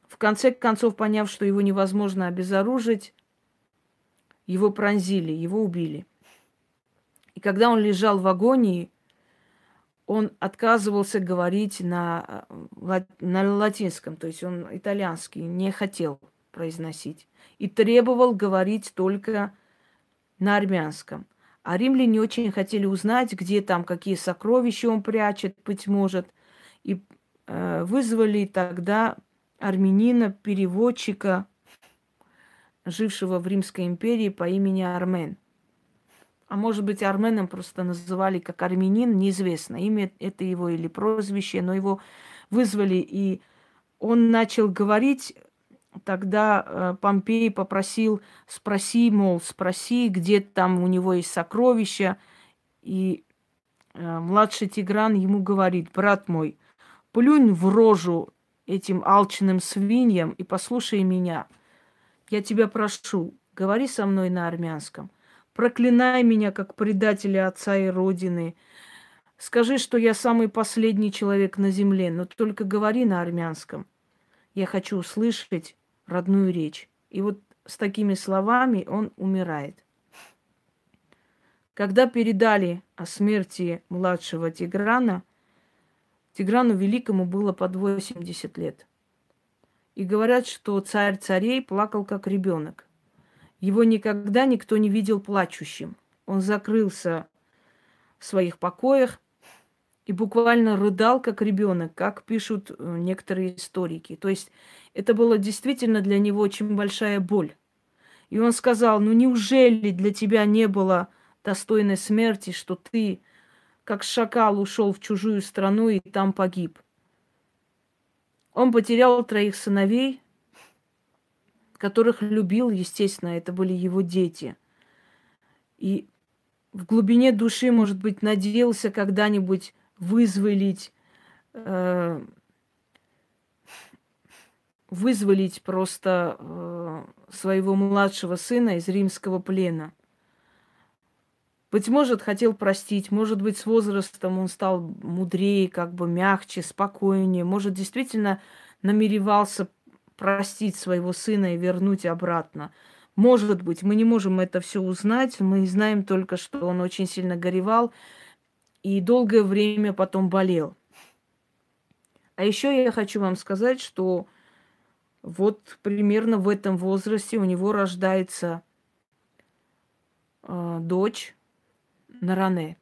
В конце концов, поняв, что его невозможно обезоружить, его пронзили, его убили. И когда он лежал в агонии, он отказывался говорить на, на латинском, то есть он итальянский не хотел произносить. И требовал говорить только на армянском. А римляне очень хотели узнать, где там, какие сокровища он прячет, быть может. И э, вызвали тогда армянина, переводчика, жившего в Римской империи по имени Армен – а может быть, Арменом просто называли как армянин, неизвестно, имя это его или прозвище, но его вызвали, и он начал говорить, тогда э, Помпей попросил, спроси, мол, спроси, где там у него есть сокровища, и э, младший Тигран ему говорит, брат мой, плюнь в рожу этим алчным свиньям и послушай меня. Я тебя прошу, говори со мной на армянском. Проклинай меня, как предателя отца и родины. Скажи, что я самый последний человек на земле, но только говори на армянском. Я хочу услышать родную речь. И вот с такими словами он умирает. Когда передали о смерти младшего Тиграна, Тиграну Великому было под 80 лет. И говорят, что царь царей плакал как ребенок. Его никогда никто не видел плачущим. Он закрылся в своих покоях и буквально рыдал, как ребенок, как пишут э, некоторые историки. То есть это было действительно для него очень большая боль. И он сказал, ну неужели для тебя не было достойной смерти, что ты, как шакал, ушел в чужую страну и там погиб? Он потерял троих сыновей, которых любил, естественно, это были его дети. И в глубине души, может быть, надеялся когда-нибудь вызволить, э, вызволить просто э, своего младшего сына из римского плена. Быть может, хотел простить, может быть, с возрастом он стал мудрее, как бы мягче, спокойнее, может, действительно намеревался простить своего сына и вернуть обратно. Может быть, мы не можем это все узнать, мы знаем только, что он очень сильно горевал и долгое время потом болел. А еще я хочу вам сказать, что вот примерно в этом возрасте у него рождается э, дочь Наране.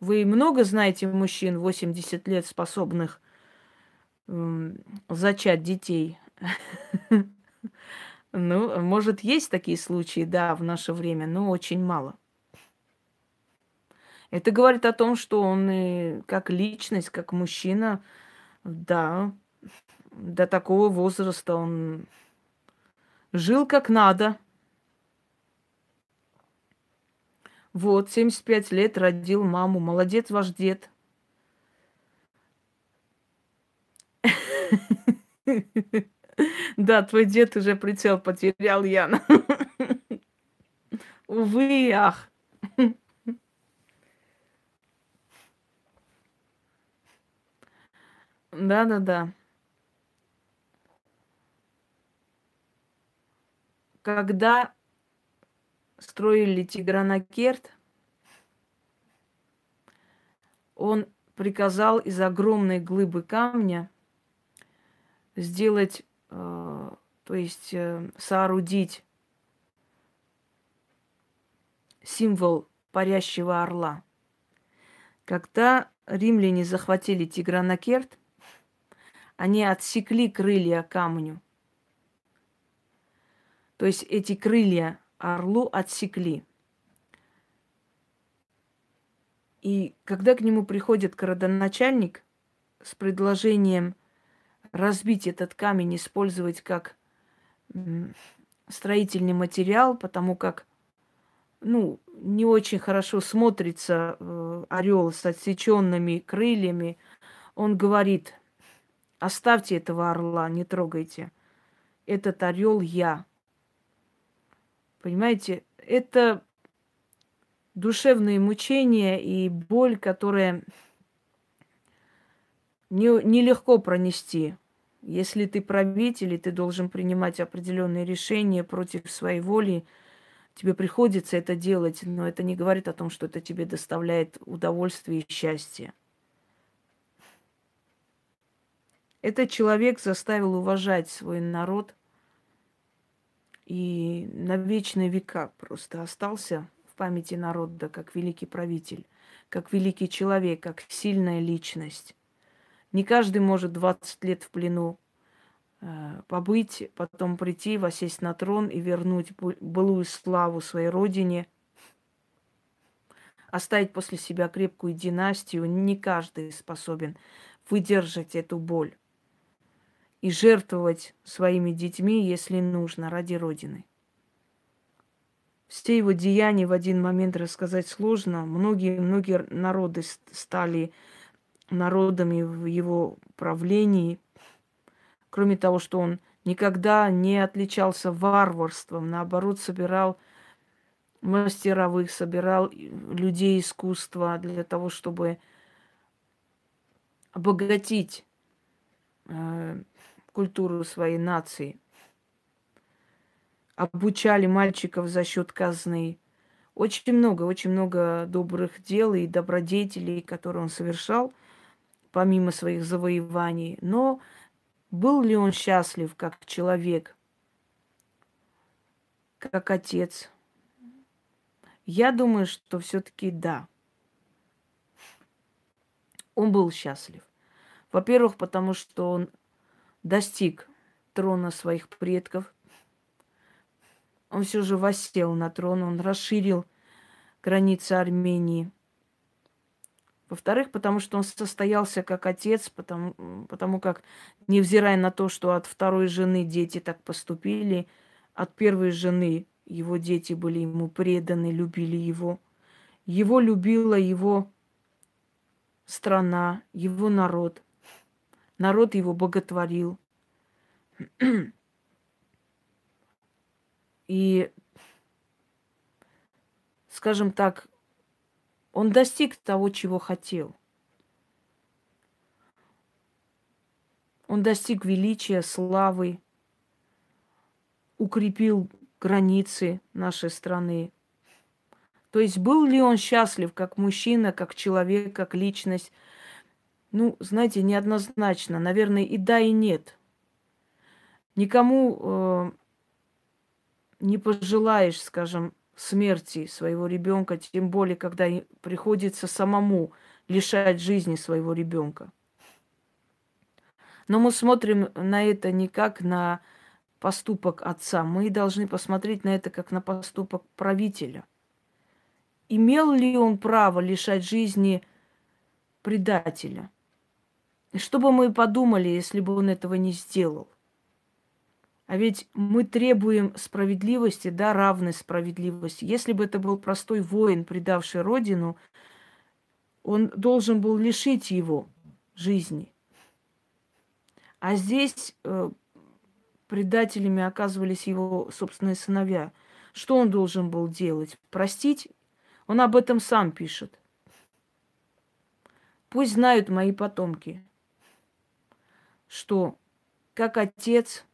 Вы много знаете мужчин 80 лет, способных зачать детей? Ну, может, есть такие случаи, да, в наше время, но очень мало. Это говорит о том, что он и как личность, как мужчина, да, до такого возраста он жил как надо. Вот, 75 лет родил маму. Молодец ваш дед. Да, твой дед уже прицел потерял, Яна. Увы, ах. Да-да-да. Когда строили Тигранакерт, он приказал из огромной глыбы камня сделать, э, то есть э, соорудить символ парящего орла. Когда римляне захватили Тигранакерт, они отсекли крылья камню. То есть эти крылья орлу отсекли. И когда к нему приходит городоначальник с предложением разбить этот камень, использовать как строительный материал, потому как ну, не очень хорошо смотрится э, орел с отсеченными крыльями, он говорит, Оставьте этого орла, не трогайте. Этот орел я. Понимаете, это душевные мучения и боль, которая не, нелегко пронести. Если ты правитель, и ты должен принимать определенные решения против своей воли, тебе приходится это делать, но это не говорит о том, что это тебе доставляет удовольствие и счастье. Этот человек заставил уважать свой народ и на вечные века просто остался в памяти народа как великий правитель, как великий человек, как сильная личность. Не каждый может 20 лет в плену э, побыть, потом прийти, восесть на трон и вернуть былую славу своей родине, оставить после себя крепкую династию. Не каждый способен выдержать эту боль и жертвовать своими детьми, если нужно, ради Родины. Все его деяния в один момент рассказать сложно. Многие-многие народы стали народами в его правлении. Кроме того, что он никогда не отличался варварством, наоборот, собирал мастеровых, собирал людей искусства для того, чтобы обогатить э, культуру своей нации. Обучали мальчиков за счет казны. Очень много, очень много добрых дел и добродетелей, которые он совершал, помимо своих завоеваний. Но был ли он счастлив как человек, как отец? Я думаю, что все-таки да. Он был счастлив. Во-первых, потому что он достиг трона своих предков. Он все же воссел на трон, он расширил границы Армении. Во-вторых, потому что он состоялся как отец, потому, потому как, невзирая на то, что от второй жены дети так поступили, от первой жены его дети были ему преданы, любили его. Его любила его страна, его народ. Народ его боготворил. И, скажем так, он достиг того, чего хотел. Он достиг величия, славы, укрепил границы нашей страны, То есть был ли он счастлив как мужчина, как человек, как личность? Ну, знаете, неоднозначно. Наверное, и да, и нет. Никому э, не пожелаешь, скажем, смерти своего ребенка, тем более, когда приходится самому лишать жизни своего ребенка. Но мы смотрим на это не как на поступок отца, мы должны посмотреть на это как на поступок правителя. Имел ли он право лишать жизни предателя? Что бы мы подумали, если бы он этого не сделал? А ведь мы требуем справедливости, да, равной справедливости. Если бы это был простой воин, предавший родину, он должен был лишить его жизни. А здесь э, предателями оказывались его собственные сыновья. Что он должен был делать? Простить? Он об этом сам пишет. Пусть знают мои потомки, что как отец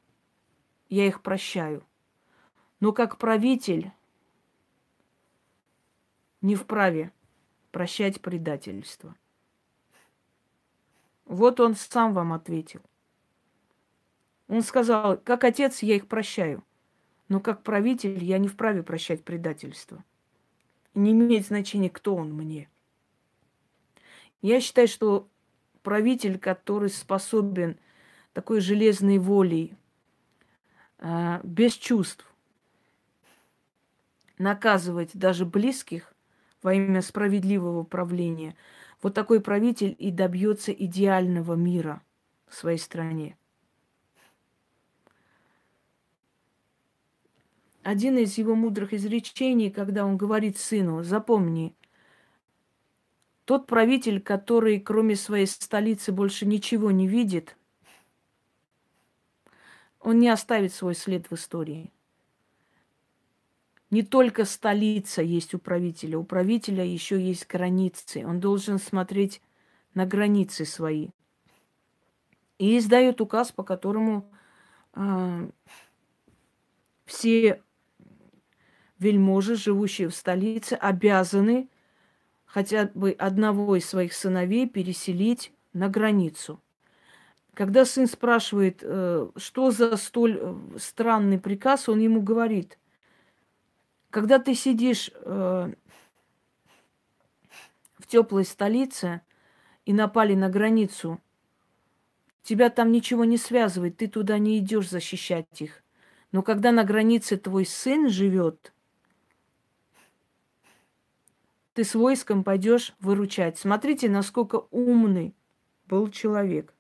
я их прощаю. Но как правитель не вправе прощать предательство. Вот он сам вам ответил. Он сказал, как отец я их прощаю, но как правитель я не вправе прощать предательство. не имеет значения, кто он мне. Я считаю, что правитель, который способен такой железной волей а, без чувств наказывать даже близких во имя справедливого правления, вот такой правитель и добьется идеального мира в своей стране. Один из его мудрых изречений, когда он говорит сыну, запомни, тот правитель, который кроме своей столицы больше ничего не видит – он не оставит свой след в истории. Не только столица есть у правителя, у правителя еще есть границы. Он должен смотреть на границы свои. И издает указ, по которому э, все вельможи, живущие в столице, обязаны хотя бы одного из своих сыновей переселить на границу. Когда сын спрашивает, э, что за столь э, странный приказ, он ему говорит, когда ты сидишь э, в теплой столице и напали на границу, тебя там ничего не связывает, ты туда не идешь защищать их. Но когда на границе твой сын живет, ты с войском пойдешь выручать. Смотрите, насколько умный был человек.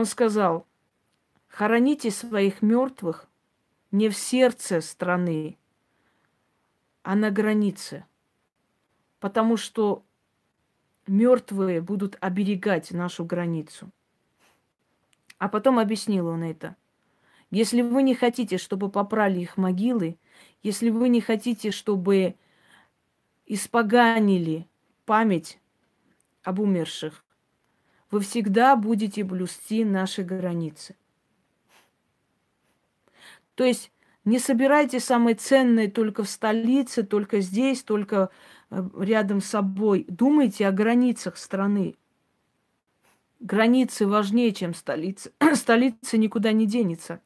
Он сказал, хороните своих мертвых не в сердце страны, а на границе, потому что мертвые будут оберегать нашу границу. А потом объяснил он это. Если вы не хотите, чтобы попрали их могилы, если вы не хотите, чтобы испоганили память об умерших, вы всегда будете блюсти наши границы. То есть не собирайте самое ценное только в столице, только здесь, только э, рядом с собой. Думайте о границах страны. Границы важнее, чем столица. столица никуда не денется.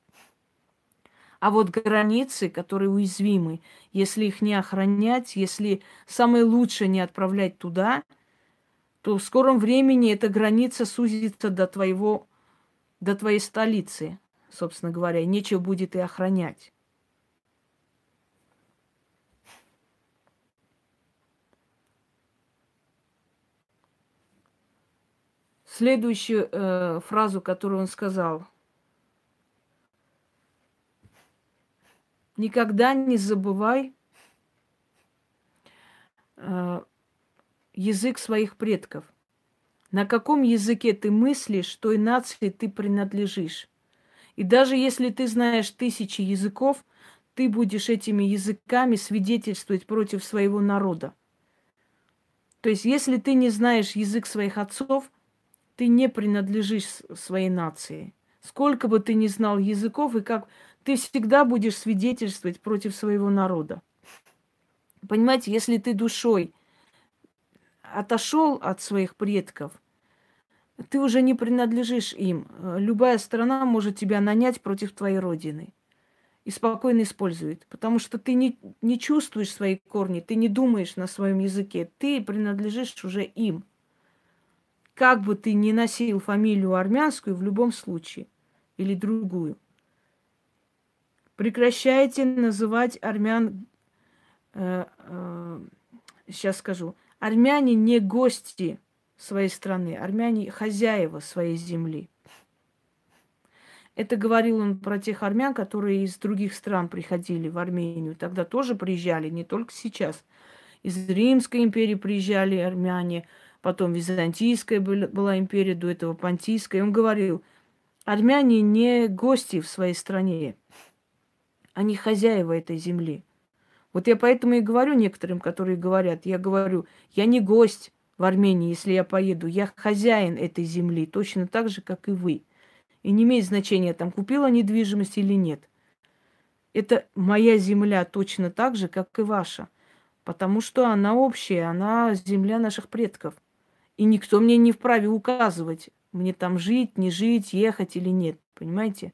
А вот границы, которые уязвимы, если их не охранять, если самое лучшее не отправлять туда – то в скором времени эта граница сузится до твоего, до твоей столицы, собственно говоря, и нечего будет и охранять. Следующую э, фразу, которую он сказал. Никогда не забывай э, язык своих предков. На каком языке ты мыслишь, той нации ты принадлежишь. И даже если ты знаешь тысячи языков, ты будешь этими языками свидетельствовать против своего народа. То есть, если ты не знаешь язык своих отцов, ты не принадлежишь своей нации. Сколько бы ты ни знал языков, и как ты всегда будешь свидетельствовать против своего народа. Понимаете, если ты душой отошел от своих предков, ты уже не принадлежишь им. Любая страна может тебя нанять против твоей родины и спокойно использует, потому что ты не, не чувствуешь свои корни, ты не думаешь на своем языке, ты принадлежишь уже им. Как бы ты ни носил фамилию армянскую в любом случае или другую. Прекращайте называть армян, э, э, сейчас скажу, армяне не гости своей страны, армяне хозяева своей земли. Это говорил он про тех армян, которые из других стран приходили в Армению. Тогда тоже приезжали, не только сейчас. Из Римской империи приезжали армяне, потом Византийская была империя, до этого Понтийская. Он говорил, армяне не гости в своей стране, они хозяева этой земли. Вот я поэтому и говорю некоторым, которые говорят, я говорю, я не гость в Армении, если я поеду, я хозяин этой земли, точно так же, как и вы. И не имеет значения, там купила недвижимость или нет. Это моя земля точно так же, как и ваша. Потому что она общая, она земля наших предков. И никто мне не вправе указывать, мне там жить, не жить, ехать или нет. Понимаете?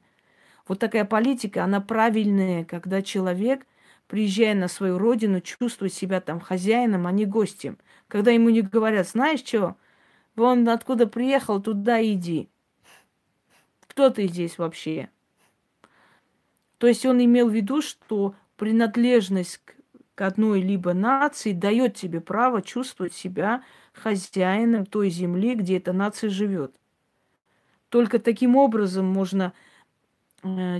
Вот такая политика, она правильная, когда человек, приезжая на свою родину, чувствует себя там хозяином, а не гостем. Когда ему не говорят, знаешь что, вон откуда приехал, туда иди. Кто ты здесь вообще? То есть он имел в виду, что принадлежность к одной либо нации дает тебе право чувствовать себя хозяином той земли, где эта нация живет. Только таким образом можно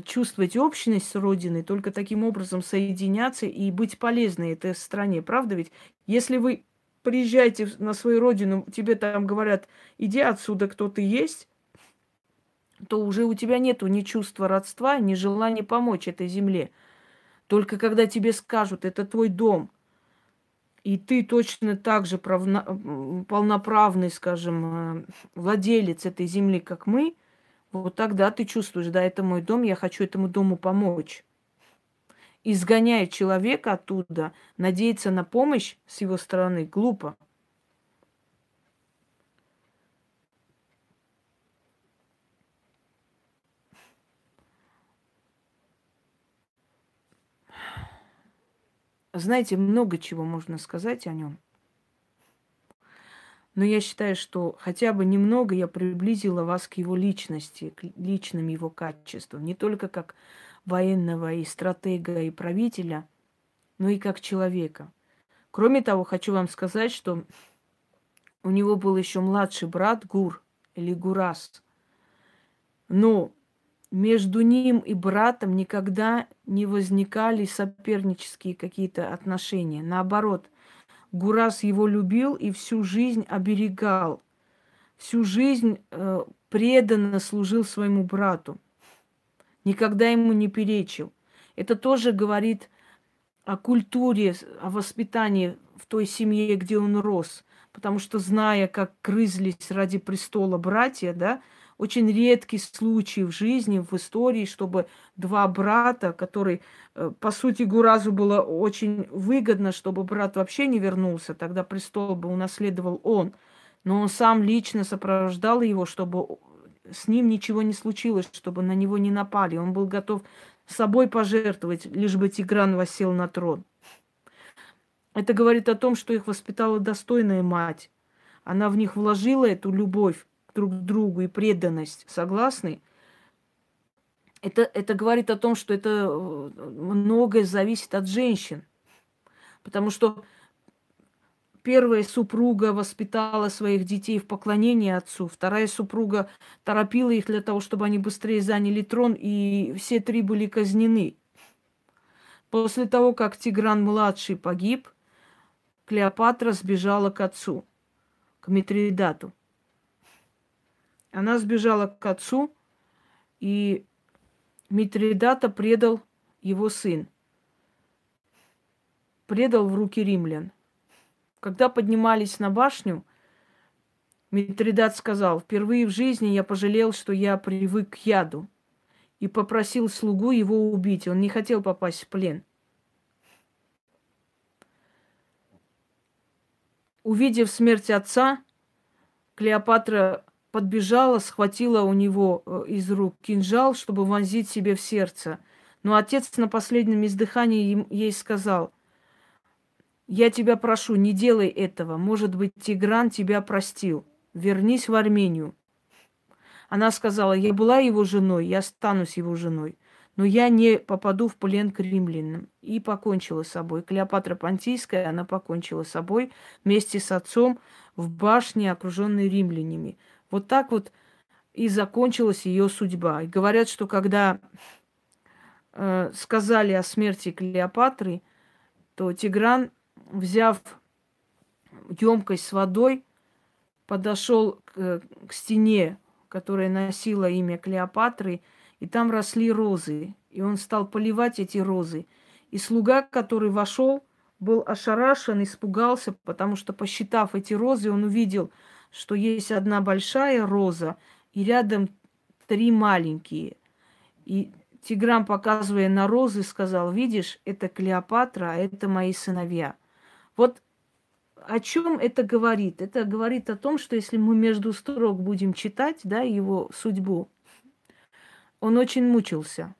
чувствовать общность с Родиной, только таким образом соединяться и быть полезной этой стране. Правда ведь? Если вы приезжаете на свою родину, тебе там говорят, иди отсюда, кто ты есть, то уже у тебя нету ни чувства родства, ни желания помочь этой земле. Только когда тебе скажут, это твой дом, и ты точно так же правна, полноправный, скажем, э, владелец этой земли, как мы, вот тогда ты чувствуешь, да, это мой дом, я хочу этому дому помочь. Изгоняя человека оттуда, надеяться на помощь с его стороны глупо. Знаете, много чего можно сказать о нем. Но я считаю, что хотя бы немного я приблизила вас к его личности, к личным его качествам. Не только как военного и стратега, и правителя, но и как человека. Кроме того, хочу вам сказать, что у него был еще младший брат Гур или Гурас. Но между ним и братом никогда не возникали сопернические какие-то отношения. Наоборот, Гурас его любил и всю жизнь оберегал. Всю жизнь э, преданно служил своему брату. Никогда ему не перечил. Это тоже говорит о культуре, о воспитании в той семье, где он рос. Потому что, зная, как крызлись ради престола братья, да, очень редкий случай в жизни, в истории, чтобы два брата, которые, э, по сути, Гуразу было очень выгодно, чтобы брат вообще не вернулся, тогда престол бы унаследовал он. Но он сам лично сопровождал его, чтобы с ним ничего не случилось, чтобы на него не напали. Он был готов собой пожертвовать, лишь бы Тигран восел на трон. Это говорит о том, что их воспитала достойная мать. Она в них вложила эту любовь, друг другу и преданность. Согласны? Это, это говорит о том, что это э, многое зависит от женщин. Потому что первая супруга воспитала своих детей в поклонении отцу, вторая супруга торопила их для того, чтобы они быстрее заняли трон, и все три были казнены. После того, как Тигран-младший погиб, Клеопатра сбежала к отцу, к Митридату. Она сбежала к отцу, и Митридата предал его сын. Предал в руки римлян. Когда поднимались на башню, Митридат сказал, впервые в жизни я пожалел, что я привык к яду. и попросил слугу его убить. Он не хотел попасть в плен. Увидев смерть отца, Клеопатра подбежала, схватила у него э, из рук кинжал, чтобы вонзить себе в сердце. Но отец на последнем издыхании ей сказал, «Я тебя прошу, не делай этого. Может быть, Тигран тебя простил. Вернись в Армению». Она сказала, «Я была его женой, я останусь его женой, но я не попаду в плен к римлянам». И покончила с собой. Клеопатра Понтийская, она покончила с собой вместе с отцом в башне, окруженной римлянами. Вот так вот и закончилась ее судьба. И говорят, что когда э, сказали о смерти Клеопатры, то Тигран, взяв емкость с водой, подошел к, к стене, которая носила имя Клеопатры, и там росли розы. И он стал поливать эти розы. И слуга, который вошел, был ошарашен, испугался, потому что, посчитав эти розы, он увидел – что есть одна большая роза и рядом три маленькие. И Тигран, показывая на розы, сказал, видишь, это Клеопатра, а это мои сыновья. Вот о чем это говорит? Это говорит о том, что если мы между строк будем читать, да, его судьбу, он очень мучился,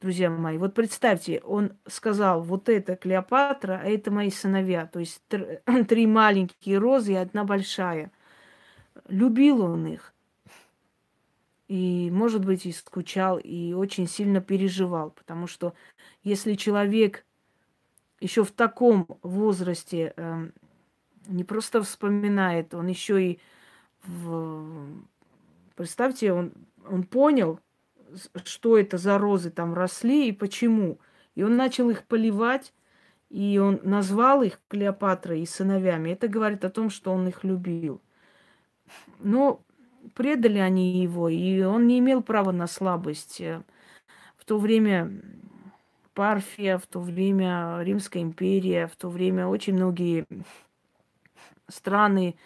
друзья мои. Вот представьте, он сказал, вот это Клеопатра, а это мои сыновья. То есть три маленькие розы и одна большая. Любил он их. И, может быть, и скучал, и очень сильно переживал. Потому что если человек еще в таком возрасте э, не просто вспоминает, он еще и в... Представьте, он, он понял, что это за розы там росли и почему. И он начал их поливать, и он назвал их Клеопатрой и сыновьями. Это говорит о том, что он их любил. Но предали они его, и он не имел права на слабость. В то время Парфия, в то время Римская империя, в то время очень многие страны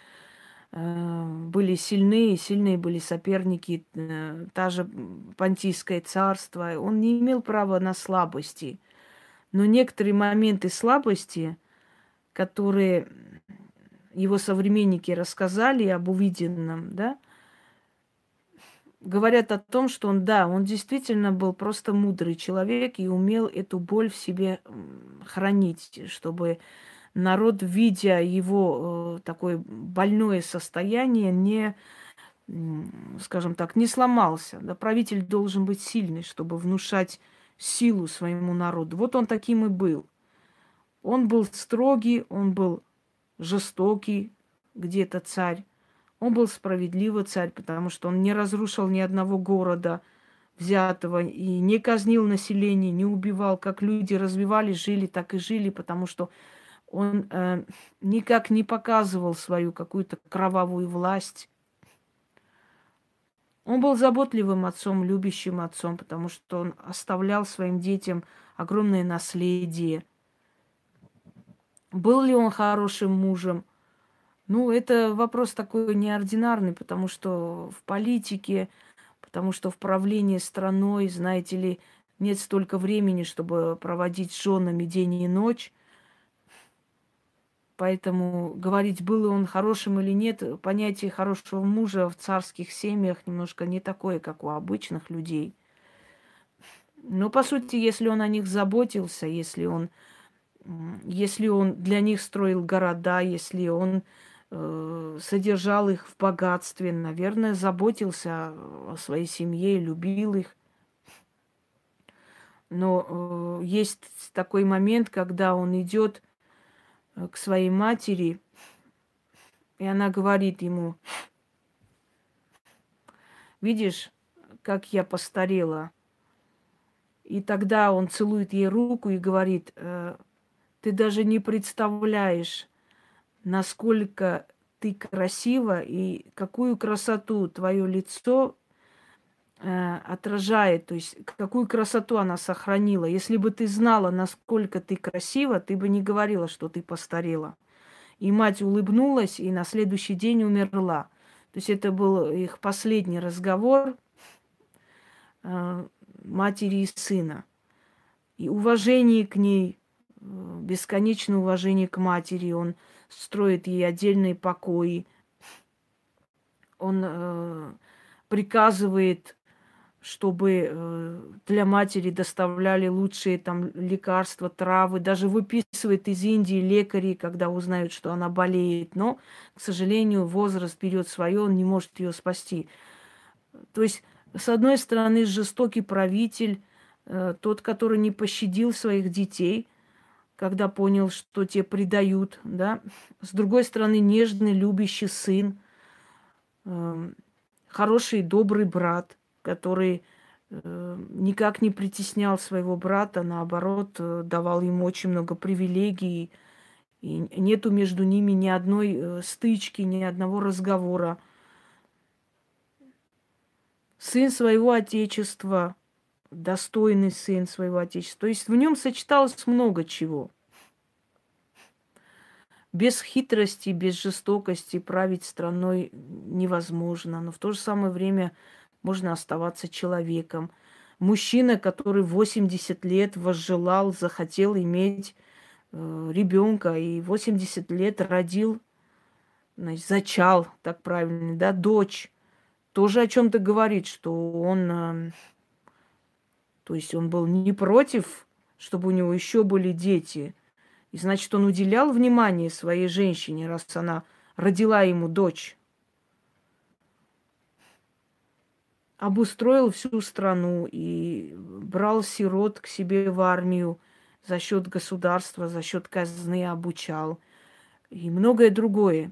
Э, были сильные, сильные были соперники, э, та же Понтийское царство. Он не имел права на слабости. Но некоторые моменты слабости, которые его современники рассказали об увиденном, да, говорят о том, что он, да, он действительно был просто мудрый человек и умел эту боль в себе хранить, чтобы народ, видя его э, такое больное состояние, не, скажем так, не сломался. Да, правитель должен быть сильный, чтобы внушать силу своему народу. Вот он таким и был. Он был строгий, он был жестокий, где-то царь. Он был справедливый царь, потому что он не разрушил ни одного города взятого и не казнил население, не убивал. Как люди развивались, жили, так и жили, потому что он э, никак не показывал свою какую-то кровавую власть. Он был заботливым отцом, любящим отцом, потому что он оставлял своим детям огромное наследие. Был ли он хорошим мужем? Ну, это вопрос такой неординарный, потому что в политике, потому что в правлении страной, знаете ли, нет столько времени, чтобы проводить с женами день и ночь. Поэтому говорить, был он хорошим или нет, понятие хорошего мужа в царских семьях немножко не такое, как у обычных людей. Но, по сути, если он о них заботился, если он, если он для них строил города, если он э, содержал их в богатстве, наверное, заботился о своей семье, любил их. Но э, есть такой момент, когда он идет к своей матери, и она говорит ему, видишь, как я постарела. И тогда он целует ей руку и говорит, «Э, ты даже не представляешь, насколько ты красива и какую красоту твое лицо э, отражает, то есть какую красоту она сохранила. Если бы ты знала, насколько ты красива, ты бы не говорила, что ты постарела. И мать улыбнулась и на следующий день умерла. То есть это был их последний разговор. э, матери и сына. И уважение к ней, э, бесконечное уважение к матери. Он строит ей отдельные покои. Он э, приказывает, чтобы э, для матери доставляли лучшие там лекарства, травы. Даже выписывает из Индии лекари, когда узнают, что она болеет. Но, к сожалению, возраст берет свое, он не может ее спасти. То есть, с одной стороны, жестокий правитель, э, тот, который не пощадил своих детей, когда понял, что те предают, да. С другой стороны, нежный, любящий сын, э, хороший, добрый брат, который э, никак не притеснял своего брата, наоборот, э, давал ему очень много привилегий, и нету между ними ни одной э, стычки, ни одного разговора сын своего отечества, достойный сын своего отечества. То есть в нем сочеталось много чего. Без хитрости, без жестокости править страной невозможно, но в то же самое время можно оставаться человеком. Мужчина, который 80 лет возжелал, захотел иметь э, ребенка и 80 лет родил, значит, зачал, так правильно, да, дочь тоже о чем-то говорит, что он, э, то есть он был не против, чтобы у него еще были дети. И значит, он уделял внимание своей женщине, раз она родила ему дочь. Обустроил всю страну и брал сирот к себе в армию за счет государства, за счет казны обучал и многое другое.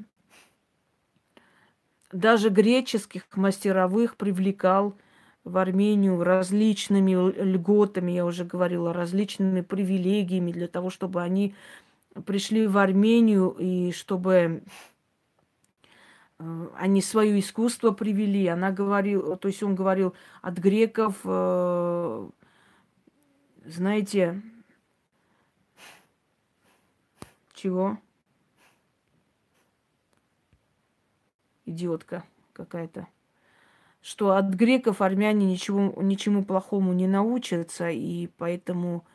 Даже греческих мастеровых привлекал в Армению различными льготами, я уже говорила, различными привилегиями для того, чтобы они пришли в Армению и чтобы они свое искусство привели. Она говорила, то есть он говорил от греков, э, знаете, чего? идиотка какая-то, что от греков армяне ничего, ничему плохому не научатся, и поэтому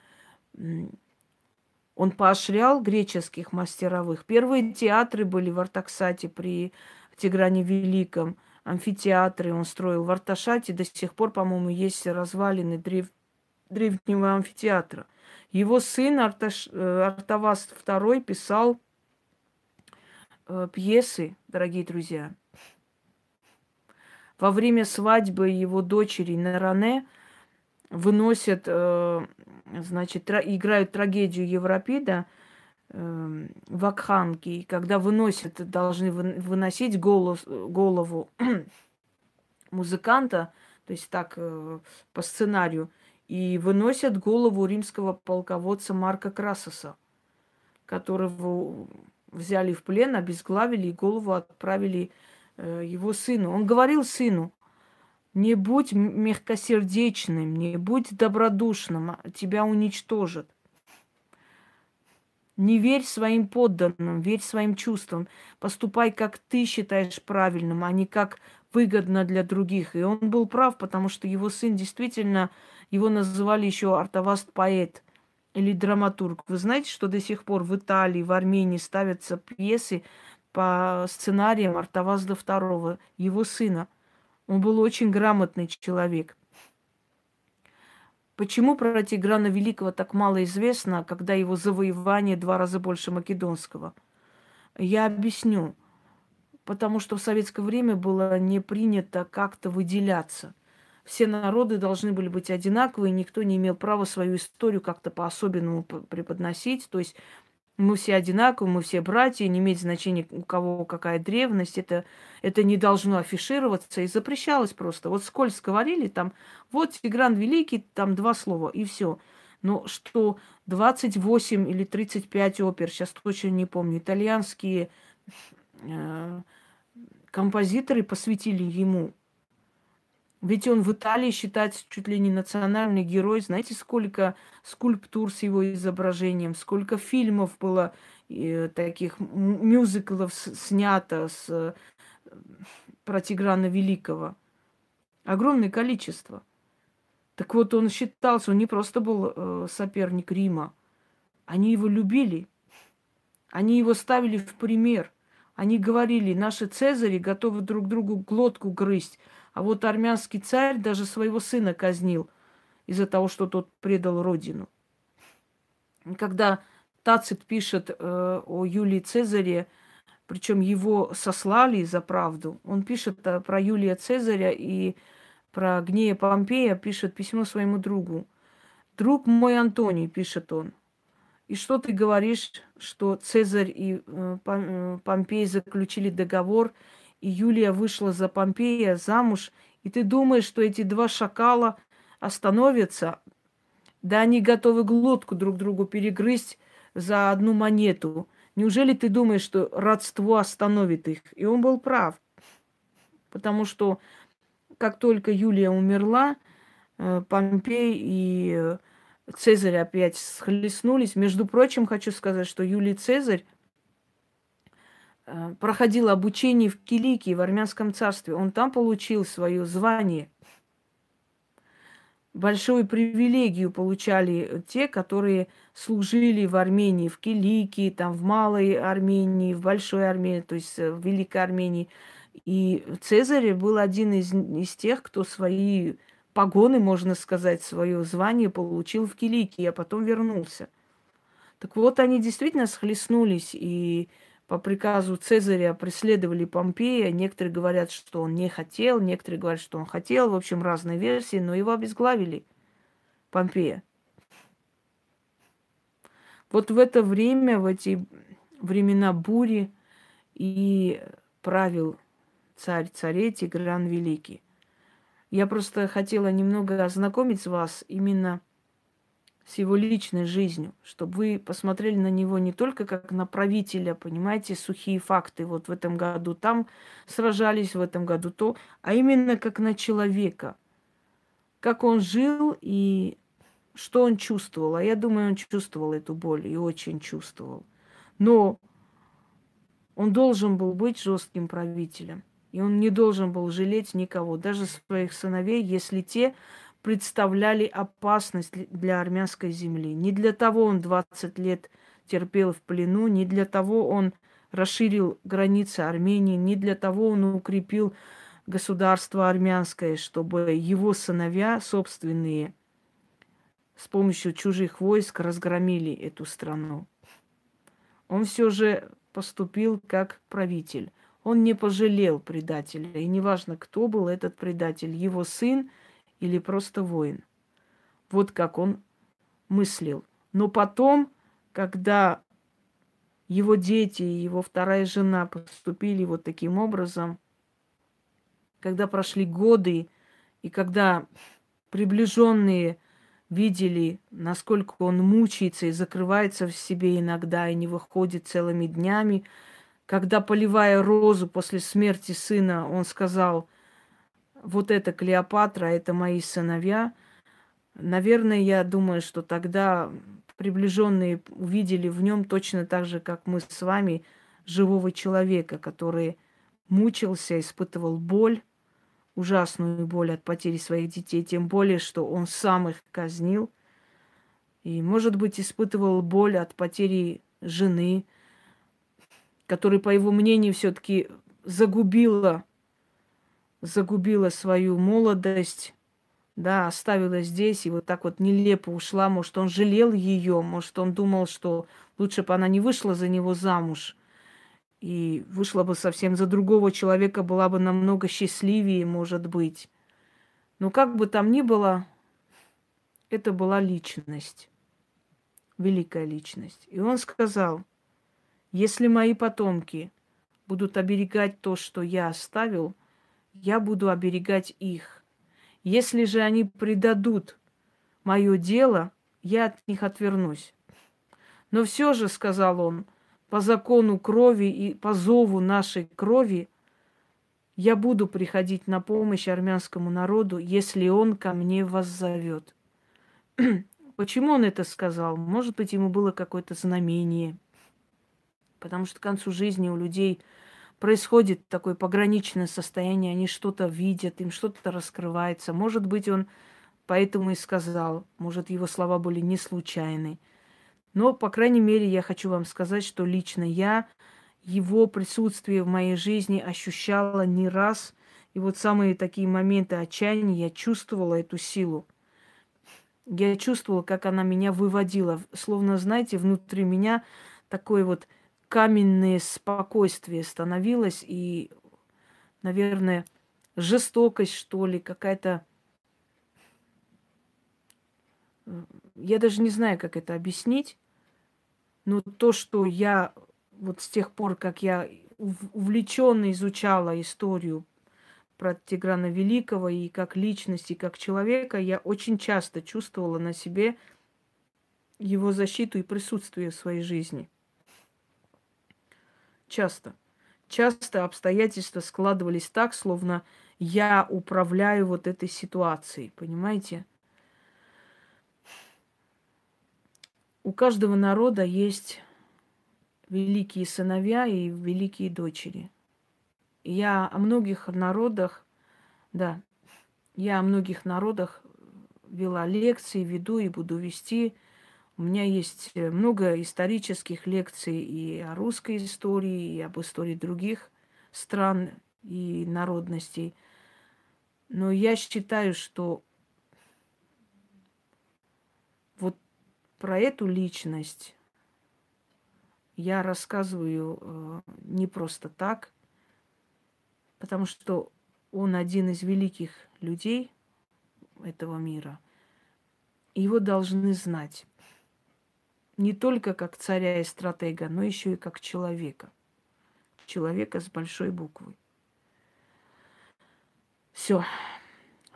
он поощрял греческих мастеровых. Первые театры были в Артаксате при Тигране Великом, амфитеатры он строил в Арташате. До сих пор, по-моему, есть развалины древ... древнего амфитеатра. Его сын Арташ... Э, Артавас II писал э, пьесы, дорогие друзья. Во время свадьбы его дочери Наране выносят, э, значит, тра- играют трагедию Европида э, в Акханке. И когда выносят, должны вы- выносить голос, голову музыканта, то есть так э, по сценарию, и выносят голову римского полководца Марка Красоса, которого взяли в плен, обезглавили и голову отправили э, его сыну. Он говорил сыну, не будь мягкосердечным, не будь добродушным, а тебя уничтожат. Не верь своим подданным, верь своим чувствам. Поступай, как ты считаешь правильным, а не как выгодно для других. И он был прав, потому что его сын действительно, его называли еще артоваст поэт или драматург. Вы знаете, что до сих пор в Италии, в Армении ставятся пьесы по сценариям Артавазда II, его сына. Он был очень грамотный человек. Почему про Тиграна Великого так мало известно, когда его завоевание два раза больше македонского? Я объясню. Потому что в советское время было не принято как-то выделяться – все народы должны были быть одинаковые, никто не имел права свою историю как-то по-особенному преподносить. То есть мы все одинаковые, мы все братья, не имеет значения, у кого какая древность, это, это не должно афишироваться и запрещалось просто. Вот скользко говорили, там, вот Тигран Великий, там два слова, и все. Но что 28 или 35 опер, сейчас точно не помню, итальянские э, композиторы посвятили ему ведь он в Италии считается чуть ли не национальный герой. Знаете, сколько скульптур с его изображением, сколько фильмов было э, таких мюзиклов снято с, э, про Тиграна Великого. Огромное количество. Так вот, он считался, он не просто был э, соперник Рима. Они его любили. Они его ставили в пример. Они говорили, наши цезари готовы друг другу глотку грызть. А вот армянский царь даже своего сына казнил из-за того, что тот предал родину. Когда Тацит пишет э, о Юлии Цезаре, причем его сослали за правду, он пишет э, про Юлия Цезаря и про Гнея Помпея пишет письмо своему другу. «Друг мой Антоний», пишет он, «и что ты говоришь, что Цезарь и э, э, Помпей заключили договор, и Юлия вышла за Помпея замуж, и ты думаешь, что эти два шакала остановятся? Да они готовы глотку друг другу перегрызть за одну монету. Неужели ты думаешь, что родство остановит их?» И он был прав. Потому что как только Юлия умерла, э, Помпей и э, Цезарь опять схлестнулись. Между прочим, хочу сказать, что Юлий Цезарь проходил обучение в Киликии, в армянском царстве. Он там получил свое звание. Большую привилегию получали те, которые служили в Армении, в Киликии, там, в Малой Армении, в Большой Армении, то есть в Великой Армении – и Цезарь был один из, из тех, кто свои погоны, можно сказать, свое звание получил в Киликии, а потом вернулся. Так вот, они действительно схлестнулись, и по приказу Цезаря преследовали Помпея. Некоторые говорят, что он не хотел, некоторые говорят, что он хотел. В общем, разные версии, но его обезглавили, Помпея. Вот в это время, в эти времена бури и правил царь царей Тигран Великий. Я просто хотела немного ознакомить вас именно с его личной жизнью, чтобы вы посмотрели на него не только как на правителя, понимаете, сухие факты, вот в этом году там сражались, в этом году то, а именно как на человека, как он жил и что он чувствовал. А я думаю, он чувствовал эту боль и очень чувствовал. Но он должен был быть жестким правителем. И он не должен был жалеть никого, даже своих сыновей, если те представляли опасность для армянской земли. Не для того он 20 лет терпел в плену, не для того он расширил границы Армении, не для того он укрепил государство армянское, чтобы его сыновья собственные с помощью чужих войск разгромили эту страну. Он все же поступил как правитель. Он не пожалел предателя. И неважно, кто был этот предатель, его сын или просто воин. Вот как он мыслил. Но потом, когда его дети и его вторая жена поступили вот таким образом, когда прошли годы, и когда приближенные видели, насколько он мучается и закрывается в себе иногда и не выходит целыми днями, когда, поливая розу после смерти сына, он сказал, вот это Клеопатра, это мои сыновья, наверное, я думаю, что тогда приближенные увидели в нем точно так же, как мы с вами, живого человека, который мучился, испытывал боль, ужасную боль от потери своих детей, тем более, что он сам их казнил, и, может быть, испытывал боль от потери жены, который, по его мнению, все-таки загубила, загубила свою молодость, да, оставила здесь и вот так вот нелепо ушла. Может, он жалел ее, может, он думал, что лучше бы она не вышла за него замуж и вышла бы совсем за другого человека, была бы намного счастливее, может быть. Но как бы там ни было, это была личность, великая личность. И он сказал – если мои потомки будут оберегать то, что я оставил, я буду оберегать их. Если же они предадут мое дело, я от них отвернусь. Но все же, сказал он, по закону крови и по зову нашей крови, я буду приходить на помощь армянскому народу, если он ко мне вас зовет. Почему он это сказал? Может быть, ему было какое-то знамение – Потому что к концу жизни у людей происходит такое пограничное состояние, они что-то видят, им что-то раскрывается. Может быть, он поэтому и сказал. Может, его слова были не случайны. Но, по крайней мере, я хочу вам сказать, что лично я его присутствие в моей жизни ощущала не раз. И вот самые такие моменты отчаяния я чувствовала эту силу. Я чувствовала, как она меня выводила. Словно, знаете, внутри меня такое вот каменное спокойствие становилось. И, наверное, жестокость, что ли, какая-то я даже не знаю, как это объяснить. Но то, что я вот с тех пор, как я увлеченно изучала историю про Тиграна Великого и как личность, и как человека, я очень часто чувствовала на себе его защиту и присутствие в своей жизни. Часто. Часто обстоятельства складывались так, словно я управляю вот этой ситуацией, понимаете? У каждого народа есть великие сыновья и великие дочери. Я о многих народах, да, я о многих народах вела лекции, веду и буду вести. У меня есть много исторических лекций и о русской истории, и об истории других стран и народностей. Но я считаю, что вот про эту личность я рассказываю э, не просто так, потому что он один из великих людей этого мира. Его должны знать не только как царя и стратега, но еще и как человека. Человека с большой буквы. Все.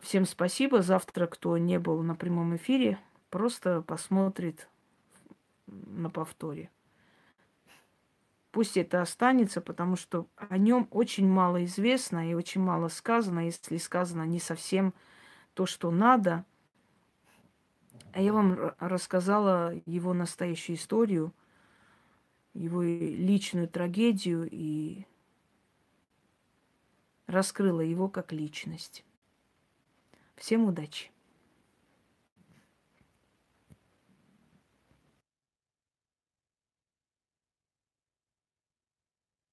Всем спасибо. Завтра, кто не был на прямом эфире, просто посмотрит на повторе. Пусть это останется, потому что о нем очень мало известно и очень мало сказано, если сказано не совсем то, что надо. А я вам рассказала его настоящую историю, его личную трагедию и раскрыла его как личность. Всем удачи!